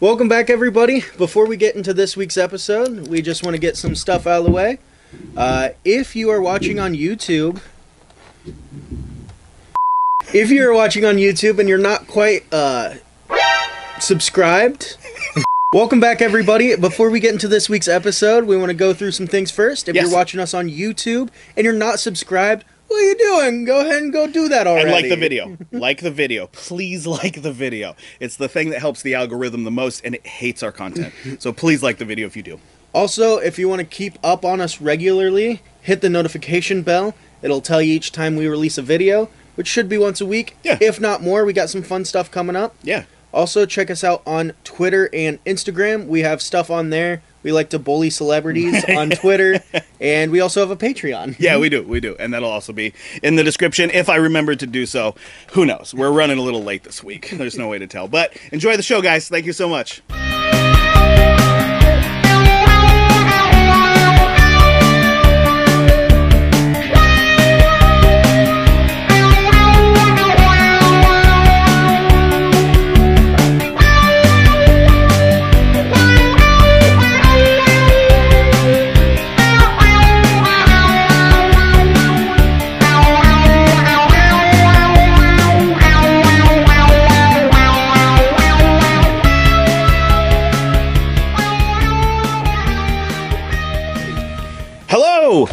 Welcome back, everybody. Before we get into this week's episode, we just want to get some stuff out of the way. Uh, if you are watching on YouTube, if you are watching on YouTube and you're not quite uh, subscribed, welcome back, everybody. Before we get into this week's episode, we want to go through some things first. If Yes. you're watching us on YouTube and you're not subscribed, what are you doing? Go ahead and go do that already. And like the video. like the video. Please like the video. It's the thing that helps the algorithm the most and it hates our content. So please like the video if you do. Also, if you want to keep up on us regularly, hit the notification bell. It'll tell you each time we release a video, which should be once a week. Yeah. If not more, we got some fun stuff coming up. Yeah. Also, check us out on Twitter and Instagram. We have stuff on there. We like to bully celebrities on Twitter, and we also have a Patreon. Yeah, we do. We do. And that'll also be in the description if I remember to do so. Who knows? We're running a little late this week. There's no way to tell. But enjoy the show, guys. Thank you so much.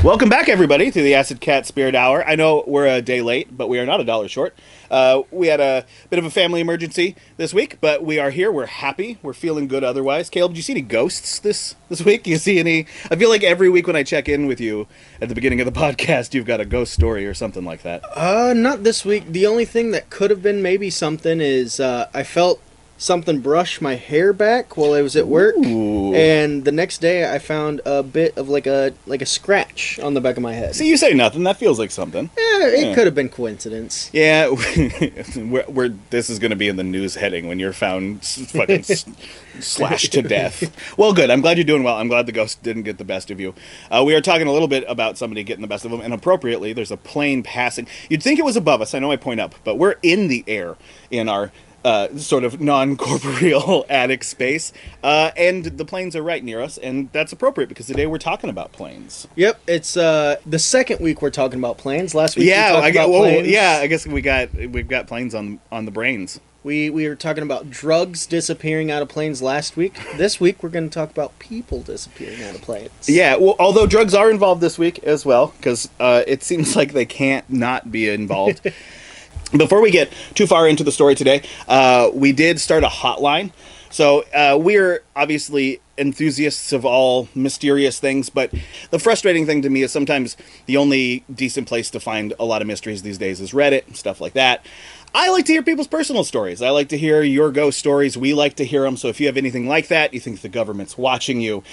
Welcome back, everybody, to the Acid Cat Spirit Hour. I know we're a day late, but we are not a dollar short. Uh, we had a bit of a family emergency this week, but we are here. We're happy. We're feeling good otherwise. Caleb, did you see any ghosts this, this week? Do you see any? I feel like every week when I check in with you at the beginning of the podcast, you've got a ghost story or something like that. Uh, not this week. The only thing that could have been maybe something is uh, I felt something brush my hair back while I was at work, Ooh. and the next day I found a bit of like a like a scratch on the back of my head. See, you say nothing. That feels like something. Yeah, it Yeah. could have been coincidence. Yeah, we're, we're, this is going to be in the news heading when you're found fucking s- slashed to death. Well, good. I'm glad you're doing well. I'm glad the ghost didn't get the best of you. Uh, we are talking a little bit about somebody getting the best of them, and appropriately, there's a plane passing. You'd think it was above us. I know I point up, but we're in the air in our. Uh, sort of non-corporeal attic space, uh, and the planes are right near us, and that's appropriate because today we're talking about planes. Yep, it's uh the second week we're talking about planes. Last week we yeah, talked I guess, planes. yeah, I guess we got we've got planes on on the brains. We we were talking about drugs disappearing out of planes last week. This week we're going to talk about people disappearing out of planes. Yeah, well, although drugs are involved this week as well, because uh, it seems like they can't not be involved. Before we get too far into the story today, uh, we did start a hotline. So uh, we're obviously enthusiasts of all mysterious things, but the frustrating thing to me is sometimes the only decent place to find a lot of mysteries these days is Reddit and stuff like that. I like to hear people's personal stories. I like to hear your ghost stories. We like to hear them. So if you have anything like that, you think the government's watching you,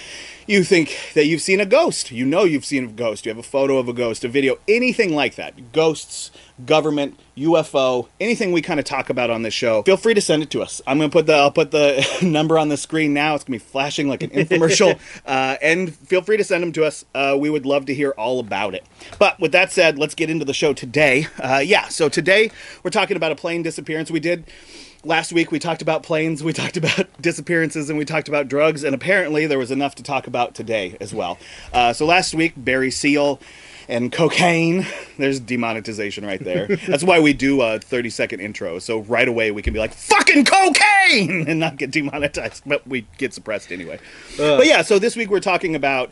you think that you've seen a ghost, you know you've seen a ghost, you have a photo of a ghost, a video, anything like that, ghosts, government, UFO, anything we kind of talk about on this show, feel free to send it to us. I'm gonna put the I'll put the number on the screen now. It's gonna be flashing like an infomercial, uh, and feel free to send them to us. Uh, we would love to hear all about it. But with that said, let's get into the show today. Uh, yeah, so today we're talking about a plane disappearance. We did last week we talked about planes we talked about disappearances and we talked about drugs and apparently there was enough to talk about today as well. Uh, so last week barry seal and cocaine there's demonetization right there. That's why we do a 30 second intro so right away we can be like fucking cocaine! and not get demonetized but we get suppressed anyway. But yeah so this week we're talking about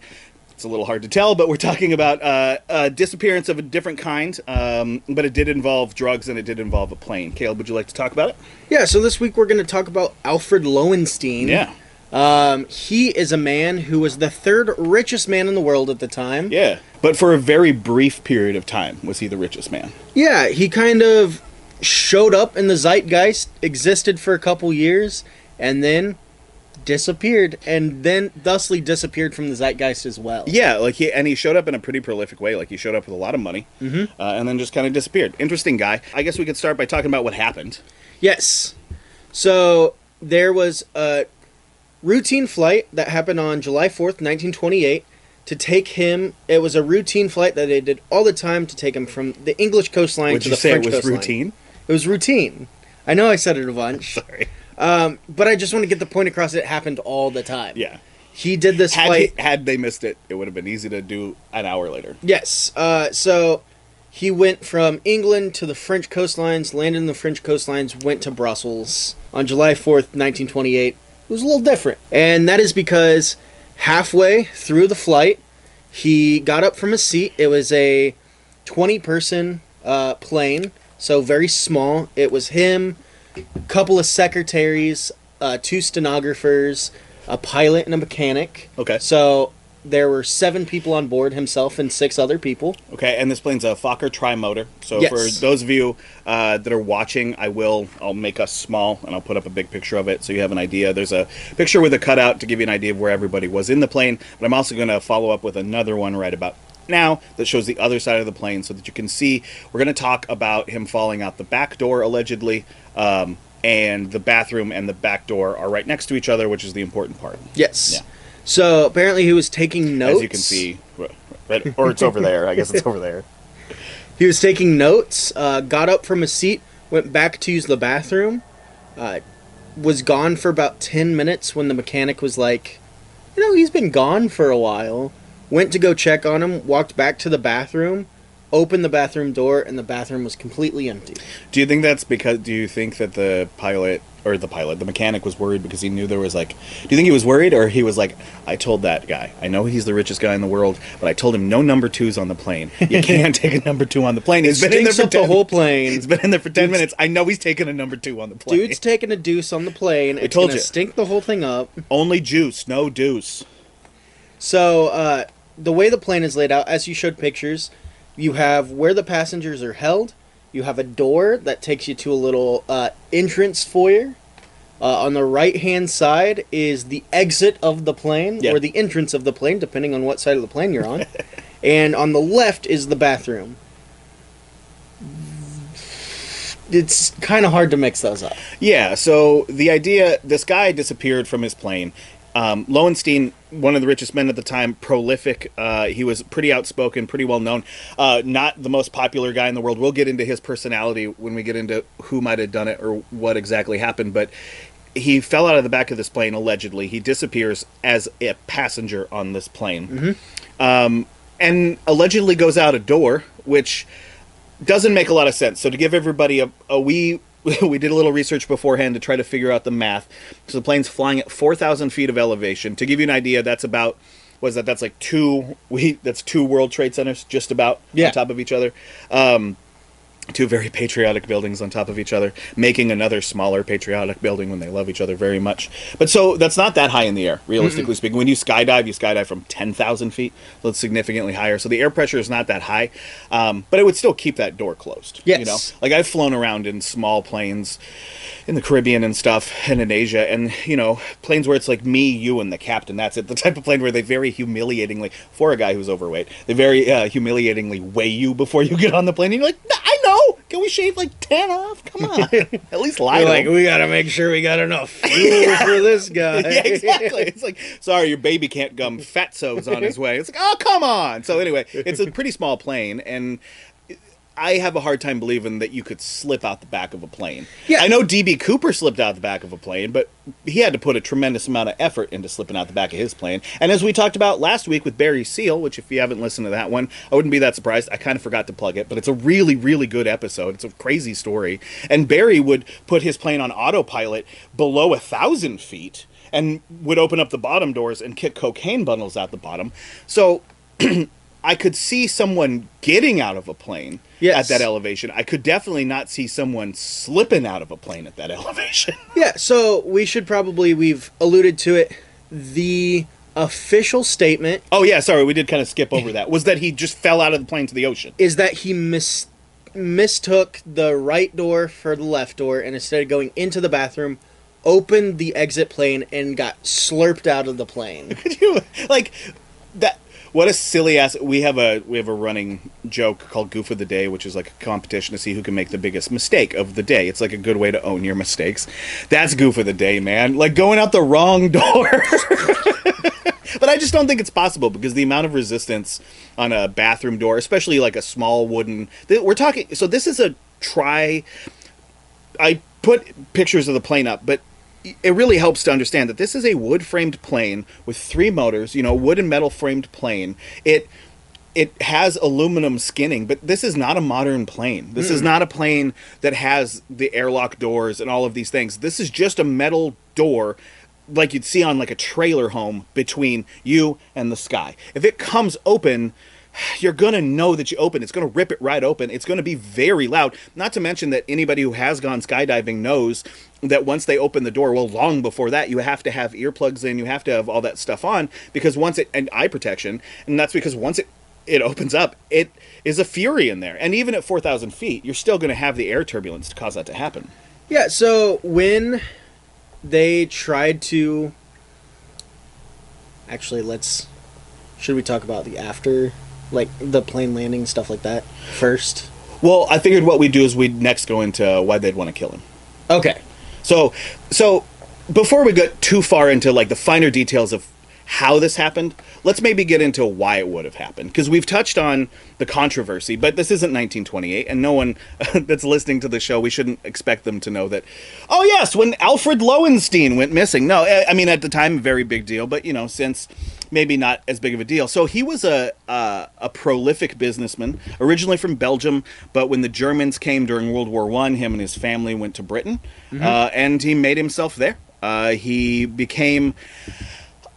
it's a little hard to tell, but we're talking about uh, a disappearance of a different kind. Um, but it did involve drugs and it did involve a plane. Caleb, would you like to talk about it? Yeah, so this week we're going to talk about Alfred Lowenstein. Yeah. Um, he is a man who was the third richest man in the world at the time. Yeah. But for a very brief period of time was he the richest man. Yeah, he kind of showed up in the zeitgeist, existed for a couple years, and then disappeared, and then thusly disappeared from the zeitgeist as well. Yeah, like he and he showed up in a pretty prolific way. Like he showed up with a lot of money, Mm-hmm. uh, and then just kind of disappeared. Interesting guy. I guess we could start by talking about what happened. Yes. So there was a routine flight that happened on July 4th, 1928 to take him it was a routine flight that they did all the time to take him from the English coastline Would to you the say French it was coastline. routine? It was routine. I know I said it a bunch. Sorry. But I just want to get the point across. It happened all the time. Yeah. He did this Had, flight. he, had they missed it, it would have been easy to do an hour later. Yes. Uh, so he went from England to the French coastlines, landed in the French coastlines, went to Brussels on July 4th, 1928. It was a little different. And that is because halfway through the flight, he got up from his seat. It was a 20 person uh, plane, so very small. It was him, couple of secretaries, uh, two stenographers, a pilot, and a mechanic. Okay. So there were seven people on board, himself and six other people. Okay, and this plane's a Fokker trimotor. So Yes. for those of you uh, that are watching, I will I'll make us small and I'll put up a big picture of it so you have an idea. There's a picture with a cutout to give you an idea of where everybody was in the plane, but I'm also going to follow up with another one right about now that shows the other side of the plane so that you can see. We're going to talk about him falling out the back door allegedly. Um, and the bathroom and the back door are right next to each other, which is the important part. Yes. Yeah. So apparently he was taking notes. As you can see, right, or it's over there. I guess it's over there. He was taking notes, uh, got up from his seat, went back to use the bathroom, uh, was gone for about 10 minutes when the mechanic was like, you know, he's been gone for a while. Went to go check on him, walked back to the bathroom, opened the bathroom door, and the bathroom was completely empty. Do you think that's because? Do you think that the pilot or the pilot, the mechanic, was worried because he knew there was like? Do you think he was worried, or he was like, "I told that guy. I know he's the richest guy in the world, but I told him no number twos on the plane. You can't take a number two on the plane. He's been in there for up the whole plane. He's been in there for ten minutes. I know he's taking a number two on the plane. Dude's taking a deuce on the plane. It's told you. stink the whole thing up. only juice, no deuce. So, uh, the way the plane is laid out, as you showed pictures, you have where the passengers are held. You have a door that takes you to a little uh, entrance foyer. Uh, on the right hand side is the exit of the plane, Yeah. or the entrance of the plane, depending on what side of the plane you're on. and on the left is the bathroom. It's kind of hard to mix those up. Yeah, so the idea this guy disappeared from his plane. Um, Lowenstein, one of the richest men at the time, prolific. Uh, he was pretty outspoken, pretty well known. Uh, not the most popular guy in the world. We'll get into his personality when we get into who might have done it or what exactly happened. But he fell out of the back of this plane, allegedly. He disappears as a passenger on this plane. Um, and allegedly goes out a door, which doesn't make a lot of sense. So to give everybody a, a wee, we did a little research beforehand to try to figure out the math. So the plane's flying at four thousand feet of elevation. To give you an idea, that's about was that that's like two we that's two World Trade Centers just about Yeah. on top of each other. Um, two very patriotic buildings on top of each other, making another smaller patriotic building when they love each other very much. But so that's not that high in the air, realistically speaking. When you skydive, you skydive from 10,000 feet, so it's significantly higher. So the air pressure is not that high, um, but it would still keep that door closed. Yes. You know, like I've flown around in small planes in the Caribbean and stuff, and in Asia, and you know, planes where it's like me, you, and the captain. That's it. The type of plane where they very humiliatingly, for a guy who's overweight, they very uh, humiliatingly weigh you before you get on the plane. And you're like, I know. Oh, can we shave like ten off? Come on, at least lie. Like, we gotta make sure we got enough fuel for this guy. yeah, exactly. It's like, sorry, your baby can't gum. Fatso's on his way. It's like, oh, come on. So anyway, it's a pretty small plane, and I have a hard time believing that you could slip out the back of a plane. Yeah. I know DB Cooper slipped out the back of a plane, but he had to put a tremendous amount of effort into slipping out the back of his plane. And as we talked about last week with Barry Seal, which if you haven't listened to that one, I wouldn't be that surprised. I kind of forgot to plug it, but it's a really, really good episode. It's a crazy story. And Barry would put his plane on autopilot below a thousand feet and would open up the bottom doors and kick cocaine bundles out the bottom. So I could see someone getting out of a plane Yes. at that elevation. I could definitely not see someone slipping out of a plane at that elevation. Yeah, so we should probably we've alluded to it. The official statement oh yeah, sorry, we did kind of skip over that. Was that he just fell out of the plane to the ocean? is that he mis- mistook the right door for the left door and instead of going into the bathroom opened the exit plane and got slurped out of the plane. Could you like that? What a silly ass. We have a we have a running joke called Goof of the Day, which is like a competition to see who can make the biggest mistake of the day. It's like a good way to own your mistakes. That's Goof of the Day, man. Like going out the wrong door. but I just don't think it's possible because the amount of resistance on a bathroom door, especially like a small wooden. We're talking. So this is a try. I put pictures of the plane up, but it really helps to understand that this is a wood framed plane with three motors, you know, wood and metal framed plane. It it has aluminum skinning, but this is not a modern plane. This is hmm. not a plane that has the airlock doors and all of these things. This is just a metal door like you'd see on like a trailer home between you and the sky. If it comes open, you're going to know that you open. It's going to rip it right open. It's going to be very loud. Not to mention that anybody who has gone skydiving knows that once they open the door, well, long before that, you have to have earplugs in, you have to have all that stuff on because once it, and eye protection, and that's because once it it opens up, it is a fury in there. And even at 4,000 feet, you're still going to have the air turbulence to cause that to happen. Yeah, so when they tried to actually let's should we talk about the after like the plane landing stuff like that first? Well, I figured what we'd do is we'd next go into why they'd want to kill him. Okay. So, so before we get too far into like the finer details of how this happened, let's maybe get into why it would have happened because we've touched on the controversy, but this isn't 1928, and no one that's listening to the show, we shouldn't expect them to know that. Oh yes, when Alfred Lowenstein went missing. No, I I mean at the time, a very big deal, but you know since maybe not as big of a deal. So he was a a, a prolific businessman, originally from Belgium, but when the Germans came during World War One, him and his family went to Britain, uh, and he made himself there. Uh, he became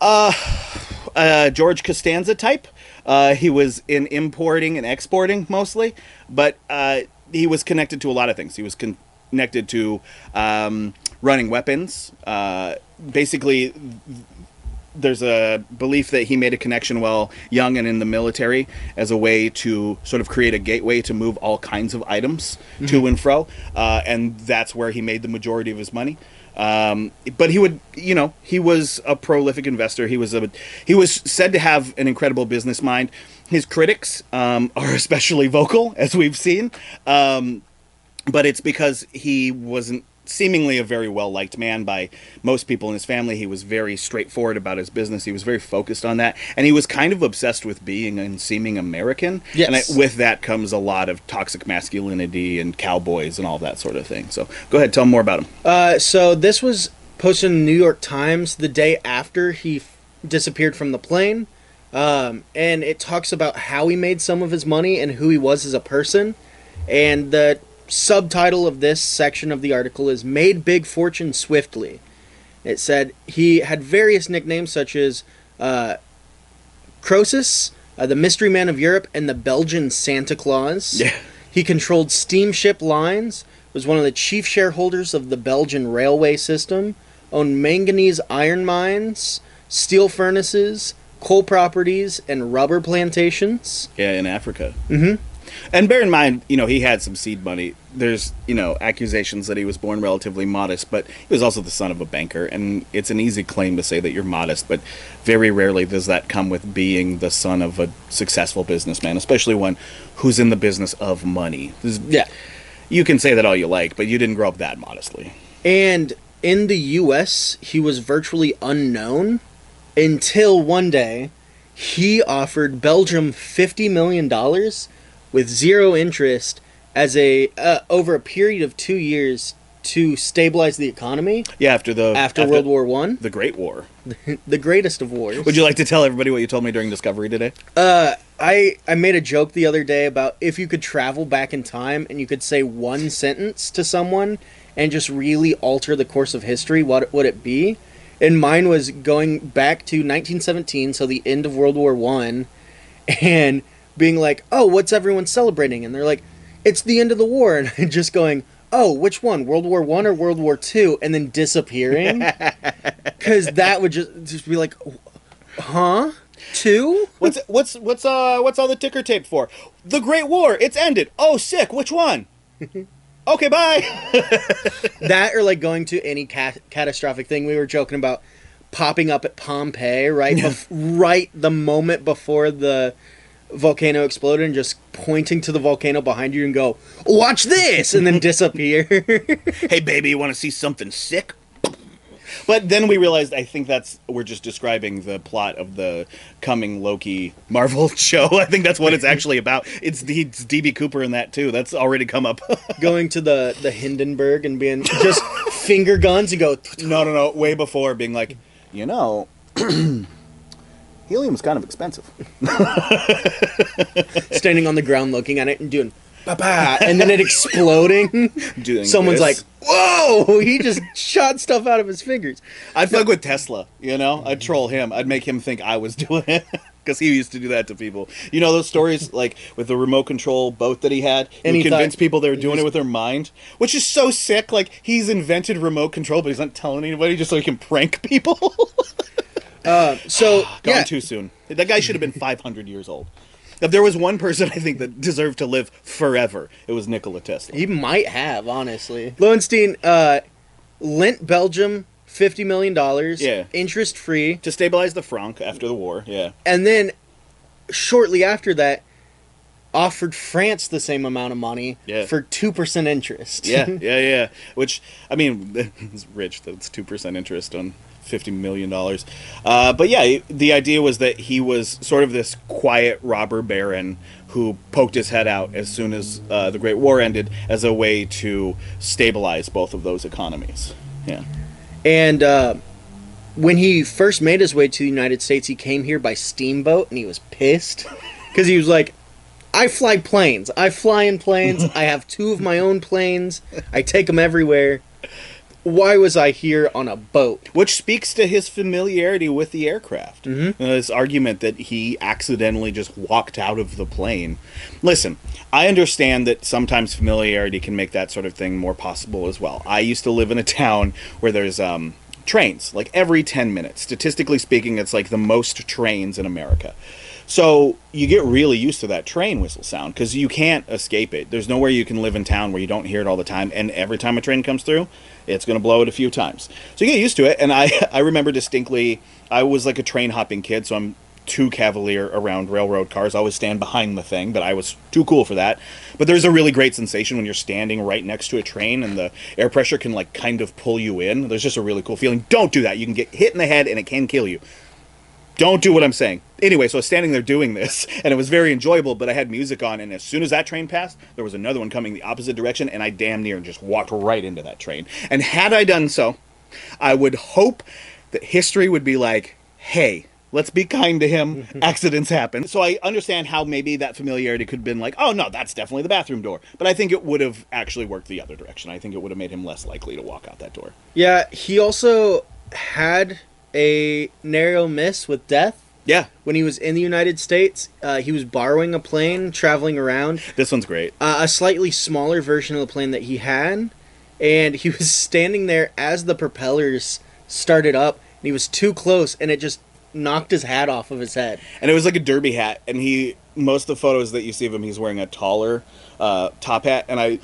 uh, George Costanza type. Uh, he was in importing and exporting mostly, but uh, he was connected to a lot of things. He was con- connected to um, running weapons. Uh, basically, there's a belief that he made a connection while young and in the military as a way to sort of create a gateway to move all kinds of items to and fro, uh, and that's where he made the majority of his money. Um, but he would, you know, he was a prolific investor. He was a, he was said to have an incredible business mind. His critics um, are especially vocal, as we've seen, um, but it's because he wasn't seemingly a very well liked man by most people in his family. He was very straightforward about his business. He was very focused on that, and he was kind of obsessed with being and seeming American. Yes. and I, with that comes a lot of toxic masculinity and cowboys and all that sort of thing. So go ahead, tell him more about him. Uh, so this was posted in the New York Times the day after he f- disappeared from the plane, um, and it talks about how he made some of his money and who he was as a person. And the subtitle of this section of the article is "Made Big Fortune Swiftly." It said he had various nicknames such as uh, Croesus, uh, the Mystery Man of Europe, and the Belgian Santa Claus. Yeah. He controlled steamship lines, was one of the chief shareholders of the Belgian railway system, owned manganese iron mines, steel furnaces, coal properties, and rubber plantations. Yeah, in Africa. Mm-hmm. And bear in mind, you know, he had some seed money. There's, you know, accusations that he was born relatively modest, but he was also the son of a banker, and it's an easy claim to say that you're modest, but very rarely does that come with being the son of a successful businessman, especially one who's in the business of money. This is- Yeah. You can say that all you like, but you didn't grow up that modestly. And in the US, he was virtually unknown until one day he offered Belgium $50 million with zero interest as a uh, over a period of 2 years to stabilize the economy Yeah, after the after, World War 1, the Great War. the greatest of wars. Would you like to tell everybody what you told me during Discovery today? Uh, I I made a joke the other day about if you could travel back in time and you could say one sentence to someone and just really alter the course of history, what would it be? And mine was going back to 1917, so the end of World War One, and being like, "Oh, what's everyone celebrating?" And they're like, "It's the end of the war," and I'm just going. Oh, which one? World War One or World War Two? And then disappearing, because that would just just be like, huh? Two? What's what's what's uh what's all the ticker tape for? The Great War. It's ended. Oh, sick. Which one? okay, bye. that or like going to any ca- catastrophic thing we were joking about popping up at Pompeii right bef- right the moment before the volcano exploded and just pointing to the volcano behind you and go watch this and then disappear hey, baby, you want to see something sick? But then we realized I think that's we're just describing the plot of the coming Loki Marvel show. I think that's what it's actually about. It's, it's DB Cooper in that too. That's already come up. Going to the the Hindenburg and being just finger guns. You go. no, no, no. Way before being like, you know, helium's kind of expensive. standing on the ground looking at it and doing ba ba, and then it exploding. Doing Someone's like, "Whoa!" He just shot stuff out of his fingers. I'd fuck with Tesla. You know, I'd troll him. I'd make him think I was doing it. Because he used to do that to people. You know those stories, like with the remote control boat that he had. And he convince thought people they were doing was- it with their mind, which is so sick. Like he's invented remote control, but he's not telling anybody just so he can prank people. Uh, so Gone yeah, too soon. That guy should have been 500 years old. If there was one person I think that deserved to live forever, it was Nikola Tesla. he might have honestly. Lowenstein uh, lent Belgium fifty million dollars, Yeah. interest free, to stabilize the franc after the war. Yeah. and then shortly after that, offered France the same amount of money Yeah. for two percent interest. Yeah, yeah, yeah. Which I mean, it's rich. That's two percent interest on fifty million dollars. Uh, but yeah, the idea was that he was sort of this quiet robber baron who poked his head out as soon as uh, the Great War ended, as a way to stabilize both of those economies. Yeah. And uh, when he first made his way to the United States, he came here by steamboat, and he was pissed because he was like, "I fly planes. I fly in planes. I have two of my own planes. I take them everywhere. Why was I here on a boat?" Which speaks to his familiarity with the aircraft. Mhm. Uh, this argument that he accidentally just walked out of the plane. Listen, I understand that sometimes familiarity can make that sort of thing more possible as well. I used to live in a town where there's um, trains, like every 10 minutes. Statistically speaking, it's like the most trains in America. So you get really used to that train whistle sound because you can't escape it. There's nowhere you can live in town where you don't hear it all the time. And every time a train comes through, it's going to blow it a few times. So you get used to it. And I, I remember distinctly, I was like a train hopping kid, so I'm too cavalier around railroad cars. I always stand behind the thing, but I was too cool for that. But there's a really great sensation when you're standing right next to a train and the air pressure can like kind of pull you in. There's just a really cool feeling. Don't do that. You can get hit in the head and it can kill you. Don't do what I'm saying. Anyway, so I was standing there doing this, and it was very enjoyable, but I had music on, and as soon as that train passed, there was another one coming the opposite direction, and I damn near just walked right into that train. And had I done so, I would hope that history would be like, hey, let's be kind to him. Accidents happen. So I understand how maybe that familiarity could have been like, oh, no, that's definitely the bathroom door. But I think it would have actually worked the other direction. I think it would have made him less likely to walk out that door. Yeah, he also had a narrow miss with death Yeah, when he was in the United States. Uh, he was borrowing a plane, traveling around. this one's great. uh, a slightly smaller version of the plane that he had, and he was standing there as the propellers started up, and he was too close, and it just knocked his hat off of his head. and it was like a derby hat and he most of the photos that you see of him he's wearing a taller uh, top hat and i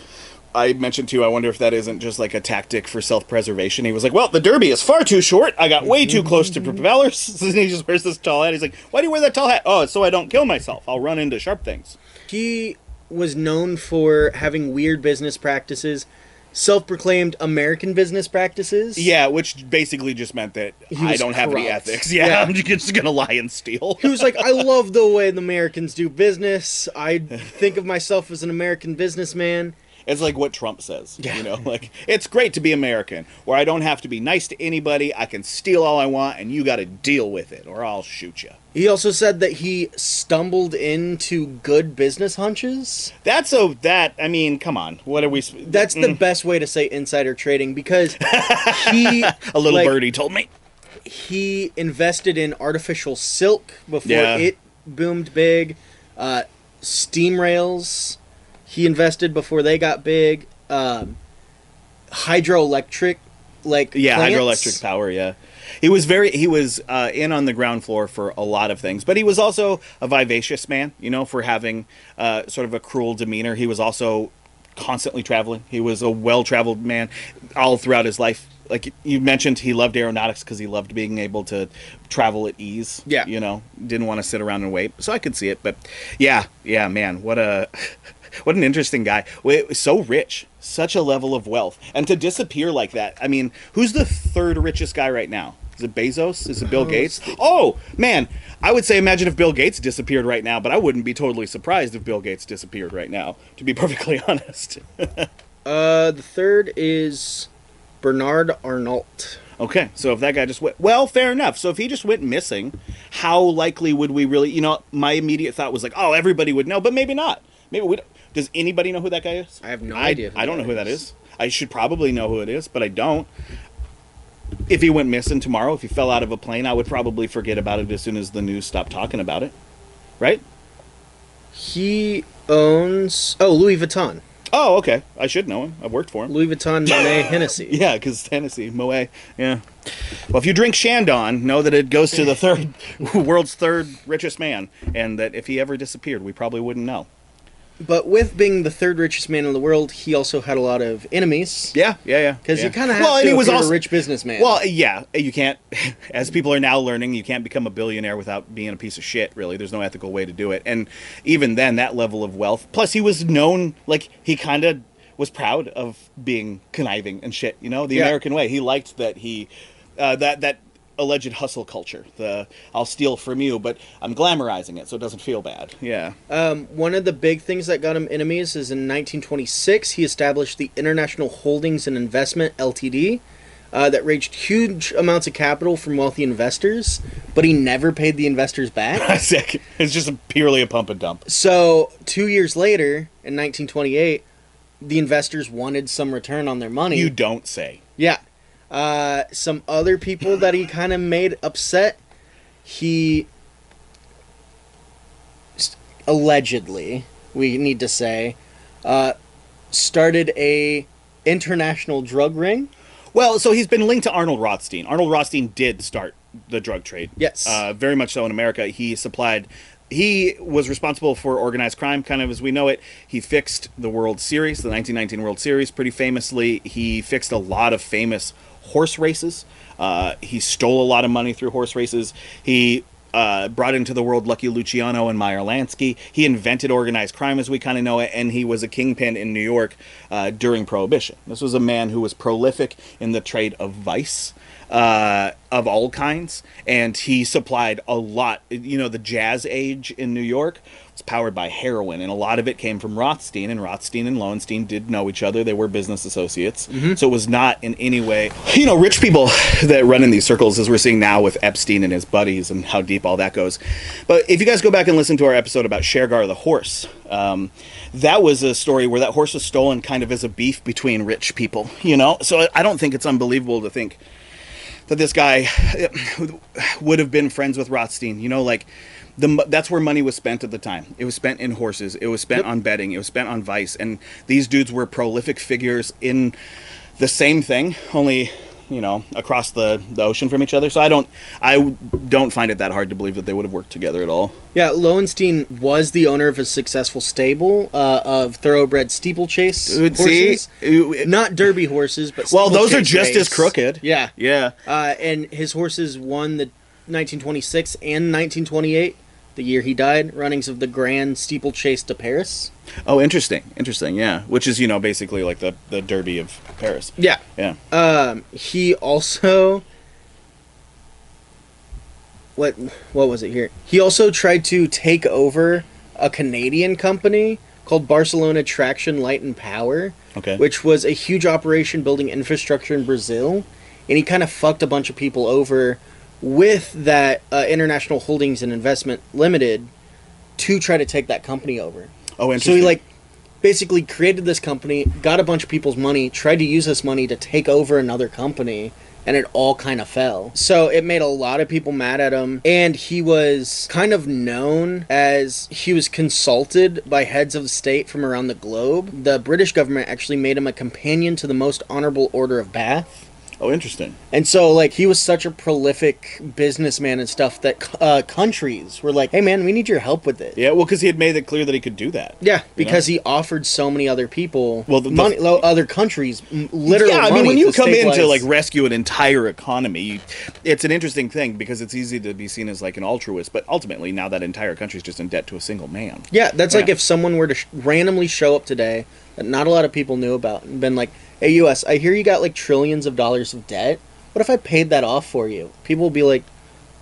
i mentioned too i wonder if that isn't just like a tactic for self-preservation. He was like well the derby is far too short. I got way too close to propellers and he just wears this tall hat. He's like why do you wear that tall hat? Oh it's so i don't kill myself. I'll run into sharp things. He was known for having weird business practices, self-proclaimed American business practices. yeah which basically just meant that i don't have any ethics. Yeah, Yeah. i'm just gonna lie and steal. He was like, I love the way the Americans do business. I think of myself as an American businessman. It's like what Trump says. Yeah. You know, like it's great to be American, where I don't have to be nice to anybody. I can steal all I want, and you got to deal with it, or I'll shoot you. He also said that he stumbled into good business hunches. That's a that. I mean, come on. What are we? That's the Mm. best way to say insider trading because he a little like, birdie told me. he invested in artificial silk before Yeah. it boomed big. Uh, steam rails, he invested before they got big. Um, hydroelectric, like Yeah, plants. hydroelectric power. Yeah, he was very. He was uh, in on the ground floor for a lot of things, but he was also a vivacious man. You know, for having uh, sort of a cruel demeanor. He was also constantly traveling. He was a well-traveled man all throughout his life. Like you mentioned, he loved aeronautics because he loved being able to travel at ease. Yeah. you know, didn't want to sit around and wait. So I could see it, but yeah, yeah, man, what a what an interesting guy. So rich, such a level of wealth, and to disappear like that. I mean, who's the third richest guy right now? Is it Bezos? Is it Bill Gates? Oh man, I would say imagine if Bill Gates disappeared right now, but I wouldn't be totally surprised if Bill Gates disappeared right now. To be perfectly honest. Uh, the third is Bernard Arnault. Okay, so if that guy just went, well, fair enough. So if he just went missing, how likely would we really? You know, my immediate thought was like, oh, everybody would know, but maybe not. Maybe we. Don't. Does anybody know who that guy is? I have no I, idea who I don't know who that is. I should probably know who it is, but I don't. If he went missing tomorrow, if he fell out of a plane, I would probably forget about it as soon as the news stopped talking about it. Right? He owns oh Louis Vuitton, Oh, okay. I should know him. I've worked for him. Louis Vuitton, Monet, Hennessy. Yeah, because Tennessee, Moet. Yeah. Well, if you drink Chandon, know that it goes to the third world's third richest man, and that if he ever disappeared, we probably wouldn't know. But with being the third richest man in the world, he also had a lot of enemies. Yeah, yeah, yeah. Because yeah. you kind of have well, to and he was also a rich businessman. Well, yeah, you can't. As people are now learning, you can't become a billionaire without being a piece of shit. Really, there's no ethical way to do it. And even then, that level of wealth. Plus, he was known like he kind of was proud of being conniving and shit. You know, the Yeah. American way. He liked that he uh, that that alleged hustle culture. The I'll steal from you, but I'm glamorizing it so it doesn't feel bad. Yeah. Um, one of the big things that got him enemies is in 1926 he established the International Holdings and Investment Ltd. Uh, that raised huge amounts of capital from wealthy investors, but he never paid the investors back. Sick. It's just a, purely a pump and dump. so two years later, in 1928, the investors wanted some return on their money. You don't say. Yeah. Uh, some other people that he kind of made upset, he allegedly, we need to say, uh, started a international drug ring. Well, so he's been linked to Arnold Rothstein. Arnold Rothstein did start the drug trade. Yes. Uh, very much so in America. He supplied. He was responsible for organized crime, kind of as we know it. He fixed the World Series, the 1919 World Series, pretty famously. He fixed a lot of famous horse races. Uh, he stole a lot of money through horse races. He uh, brought into the world Lucky Luciano and Meyer Lansky. He invented organized crime as we kind of know it, and he was a kingpin in New York uh, during Prohibition. This was a man who was prolific in the trade of vice. Uh, of all kinds, and he supplied a lot. You know, the jazz age in New York was powered by heroin, and a lot of it came from Rothstein. And Rothstein and Lowenstein did know each other; they were business associates. So it was not in any way, you know, rich people that run in these circles, as we're seeing now with Epstein and his buddies, and how deep all that goes. But if you guys go back and listen to our episode about Shergar the horse, um, that was a story where that horse was stolen, kind of as a beef between rich people. You know, so I don't think it's unbelievable to think that this guy would have been friends with Rothstein. You know, like the that's where money was spent at the time. It was spent in horses. It was spent Yep. on betting. It was spent on vice. And these dudes were prolific figures in the same thing, only you know across the, the ocean from each other. So I don't I don't find it that hard to believe that they would have worked together at all. Yeah, Lowenstein was the owner of a successful stable uh, of thoroughbred steeplechase Dude, horses. You- Not derby horses, but Well, those are just as crooked. Yeah, Yeah. uh, and his horses won the 1926 and 1928, the year he died, runnings of the Grand Steeplechase de Paris. Oh, interesting. Interesting. Yeah. Which is you know basically like the the Derby of Paris. Yeah. Yeah. Um, he also what what was it here? He also tried to take over a Canadian company called Barcelona Traction Light and Power, Okay. which was a huge operation building infrastructure in Brazil, and he kind of fucked a bunch of people over with that uh, International Holdings and Investment Limited to try to take that company over. oh, and So he like basically created this company, got a bunch of people's money, tried to use this money to take over another company, and it all kind of fell. So it made a lot of people mad at him, and he was kind of known as he was consulted by heads of state from around the globe. The British government actually made him a companion to the Most Honorable Order of Bath. Oh, interesting. And so, like, he was such a prolific businessman and stuff that uh, countries were like, "Hey, man, we need your help with this." Yeah, well, because he had made it clear that he could do that. Yeah, because he offered so many other people, Well, the- the- money, other countries, literally. yeah, I mean, when you come in to like rescue an entire economy, it's an interesting thing because it's easy to be seen as like an altruist, but ultimately now that entire country's just in debt to a single man. yeah, that's like if someone were to sh- randomly show up today that not a lot of people knew about and been like, "Hey, U.S., I hear you got like trillions of dollars of debt. What if I paid that off for you?" People will be like,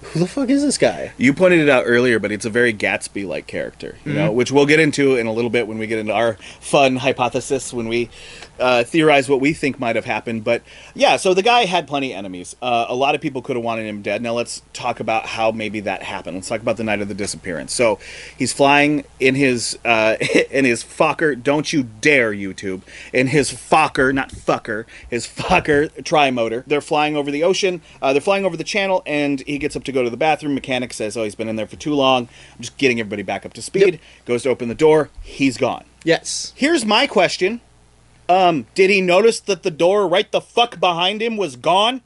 "Who the fuck is this guy?" You pointed it out earlier, but it's a very Gatsby-like character, you know, mm-hmm. which we'll get into in a little bit when we get into our fun hypothesis when we uh, theorize what we think might have happened. But yeah, so the guy had plenty of enemies. Uh, a lot of people could have wanted him dead. Now let's talk about how maybe that happened. Let's talk about the night of the disappearance. So he's flying in his uh, in his Fokker. Don't you dare YouTube in his Fokker, not fucker, his Fokker trimotor. They're flying over the ocean. Uh, they're flying over the channel, and he gets up to go to the bathroom. Mechanic says, "Oh, he's been in there for too long. I'm just getting everybody back up to speed." Yep. Goes to open the door. He's gone. Yes. Here's my question. Um, did he notice that the door right the fuck behind him was gone?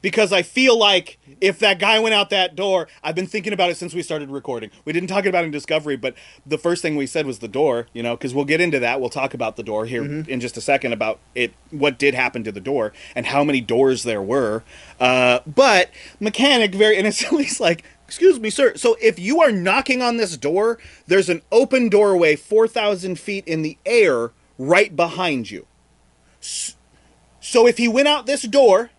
Because I feel like if that guy went out that door, I've been thinking about it since we started recording. We didn't talk about it in Discovery, but the first thing we said was the door, you know, because we'll get into that. We'll talk about the door here in just a second about it, what did happen to the door and how many doors there were. Uh, but mechanic very innocently is like, Excuse me, sir. So if you are knocking on this door, there's an open doorway 4,000 feet in the air right behind you. So if he went out this door,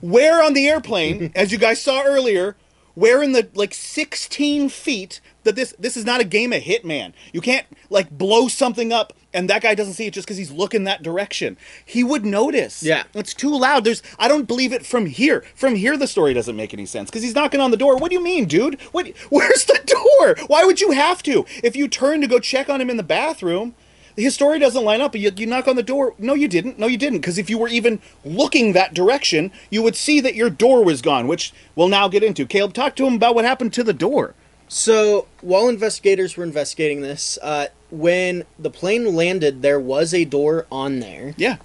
where on the airplane, as you guys saw earlier, where in the like 16 feet that this this is not a game of Hitman. You can't like blow something up and that guy doesn't see it just because he's looking that direction. He would notice. Yeah. It's too loud. There's I don't believe it from here. From here the story doesn't make any sense because he's knocking on the door. What do you mean, dude? What where's the door? Why would you have to? If you turn to go check on him in the bathroom, his story doesn't line up. You, you knock on the door. No, you didn't. No, you didn't. Because if you were even looking that direction, you would see that your door was gone, which we'll now get into. Caleb, talk to him about what happened to the door. So while investigators were investigating this, uh, when the plane landed, there was a door on there. Yeah.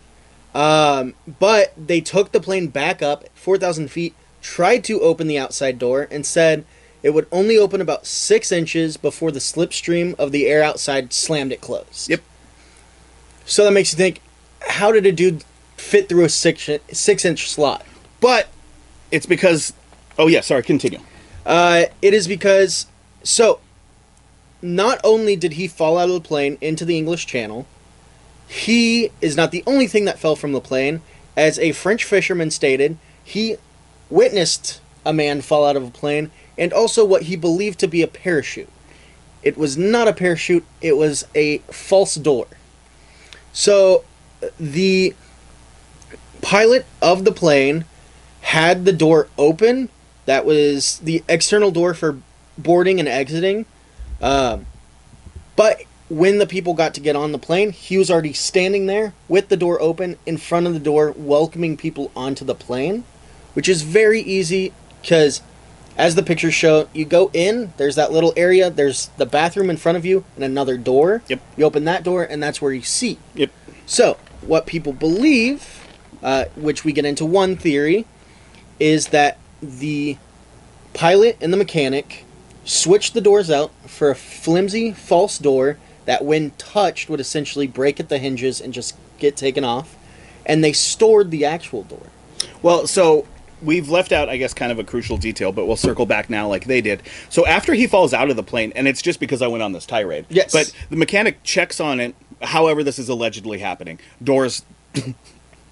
Um, but they took the plane back up 4,000 feet, tried to open the outside door, and said it would only open about six inches before the slipstream of the air outside slammed it closed. Yep. So that makes you think, how did a dude fit through a six six inch slot? But it's because. Oh, yeah. Sorry. Continue. Uh, it is because so not only did he fall out of the plane into the English Channel, he is not the only thing that fell from the plane. As a French fisherman stated, he witnessed a man fall out of a plane and also what he believed to be a parachute. It was not a parachute, it was a false door. So the pilot of the plane had the door open. That was the external door for boarding and exiting. Um, but when the people got to get on the plane, he was already standing there with the door open in front of the door, welcoming people onto the plane, which is very easy because, as the pictures show, you go in, there's that little area, there's the bathroom in front of you, and another door. Yep. You open that door, and that's where you see. Yep. So, what people believe, uh, which we get into one theory, is that the pilot and the mechanic switched the doors out for a flimsy false door that, when touched, would essentially break at the hinges and just get taken off. And they stored the actual door. Well, so we've left out, I guess, kind of a crucial detail, but we'll circle back now like they did. So after he falls out of the plane, and it's just because I went on this tirade. Yes. But the mechanic checks on it, however, this is allegedly happening. Doors.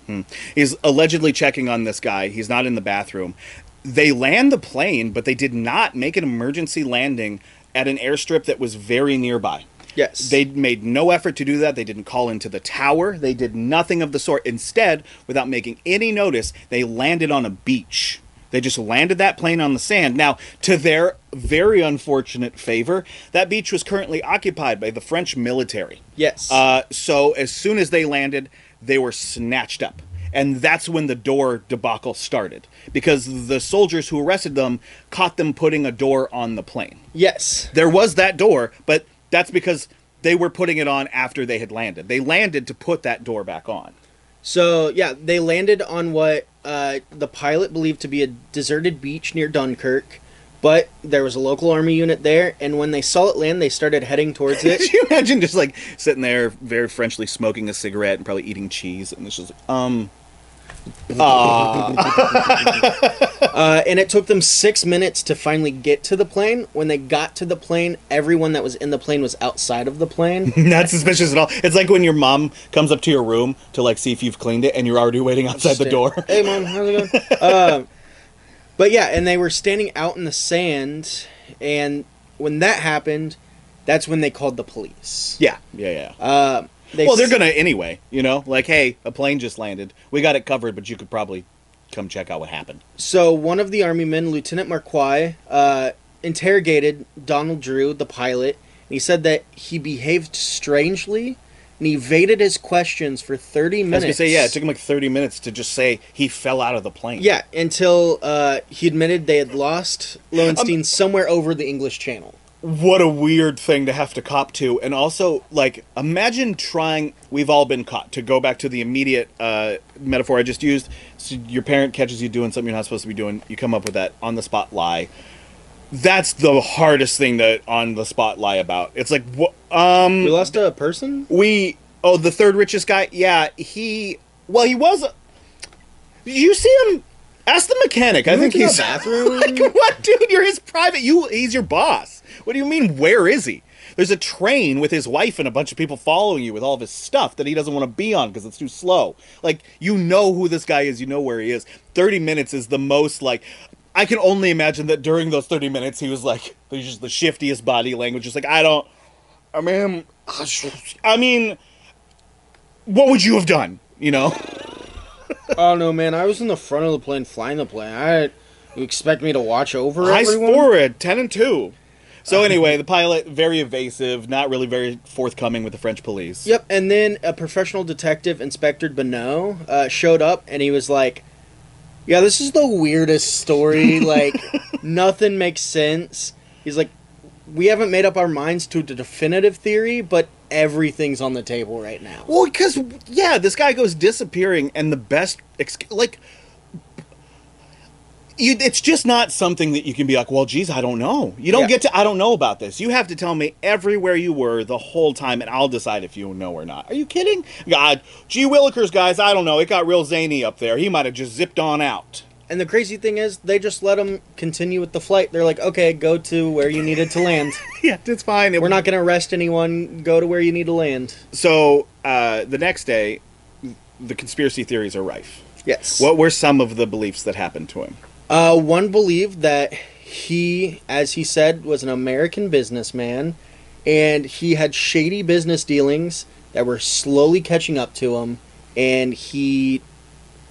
Hmm. He's allegedly checking on this guy. He's not in the bathroom. They land the plane, but they did not make an emergency landing at an airstrip that was very nearby. Yes. They made no effort to do that. They didn't call into the tower. They did nothing of the sort. Instead, without making any notice, they landed on a beach. They just landed that plane on the sand. Now, to their very unfortunate favor, that beach was currently occupied by the French military. Yes. Uh, so as soon as they landed, they were snatched up. And that's when the door debacle started. Because the soldiers who arrested them caught them putting a door on the plane yes. there was that door, but that's because they were putting it on after they had landed. They landed to put that door back on. So yeah, they landed on what uh, the pilot believed to be a deserted beach near Dunkirk, but there was a local army unit there, and when they saw it land, they started heading towards it. Could you imagine just like sitting there, very Frenchly smoking a cigarette and probably eating cheese, and it's just like, um, Uh, and it took them six minutes to finally get to the plane. When they got to the plane, everyone that was in the plane was outside of the plane. not suspicious at all. It's like when your mom comes up to your room to like see if you've cleaned it, and you're already waiting outside the door. Hey, mom, how's it going? uh, but yeah, and they were standing out in the sand, and when that happened, that's when they called the police. Yeah, yeah, yeah. Uh, they well, they're s- gonna anyway. You know, like, hey, a plane just landed. We got it covered, but you could probably come check out what happened. So one of the army men, Lieutenant Marquis, uh, interrogated Donald Drew, the pilot, and he said that he behaved strangely and evaded his questions for 30 minutes. I was minutes. gonna say, yeah, it took him like 30 minutes to just say he fell out of the plane. Yeah, until uh, he admitted they had lost Lowenstein Um, somewhere over the English Channel. What a weird thing to have to cop to. And also like imagine trying we've all been caught to go back to the immediate uh, metaphor i just used. So your parent catches you doing something you're not supposed to be doing. You come up with that on the spot lie. That's the hardest thing to on the spot lie about. It's like wh- um We lost a person? we oh the third richest guy? Yeah he well he was did you see him ask the mechanic. I think went to the he's bathroom? like what dude? You're his private you he's your boss. What do you mean where is he? There's a train with his wife and a bunch of people following you with all of his stuff that he doesn't want to be on because it's too slow. Like you know who this guy is you know where he is. 30 minutes is the most like i can only imagine that during those 30 minutes he was like there's just the shiftiest body language. Just like i don't i mean i mean what would you have done you know oh no, man! I was in the front of the plane, flying the plane. I you expect me to watch over high everyone? forward 10 and 2 so anyway the pilot very evasive not really very forthcoming with the french police Yep, and then a professional detective, Inspector Bonneau, uh, showed up, and he was like, "Yeah, this is the weirdest story. like, nothing makes sense." He's like, "We haven't made up our minds to the definitive theory, but everything's on the table right now." well because yeah this guy goes disappearing and the best ex- like you, it's just not something that you can be like, well, geez, I don't know. You don't Yeah. get to, I don't know about this. You have to tell me everywhere you were the whole time, and I'll decide if you know or not. Are you kidding? God, gee willikers, guys, I don't know. It got real zany up there. He might have just zipped on out. And the crazy thing is, they just let him continue with the flight. They're like, "Okay, go to where you needed to land. yeah, it's fine. It- We're not going to arrest anyone. Go to where you need to land." So uh, the next day, the conspiracy theories are rife. Yes. What were some of the beliefs that happened to him? Uh, one believed that he, as he said, was an American businessman, and he had shady business dealings that were slowly catching up to him, and he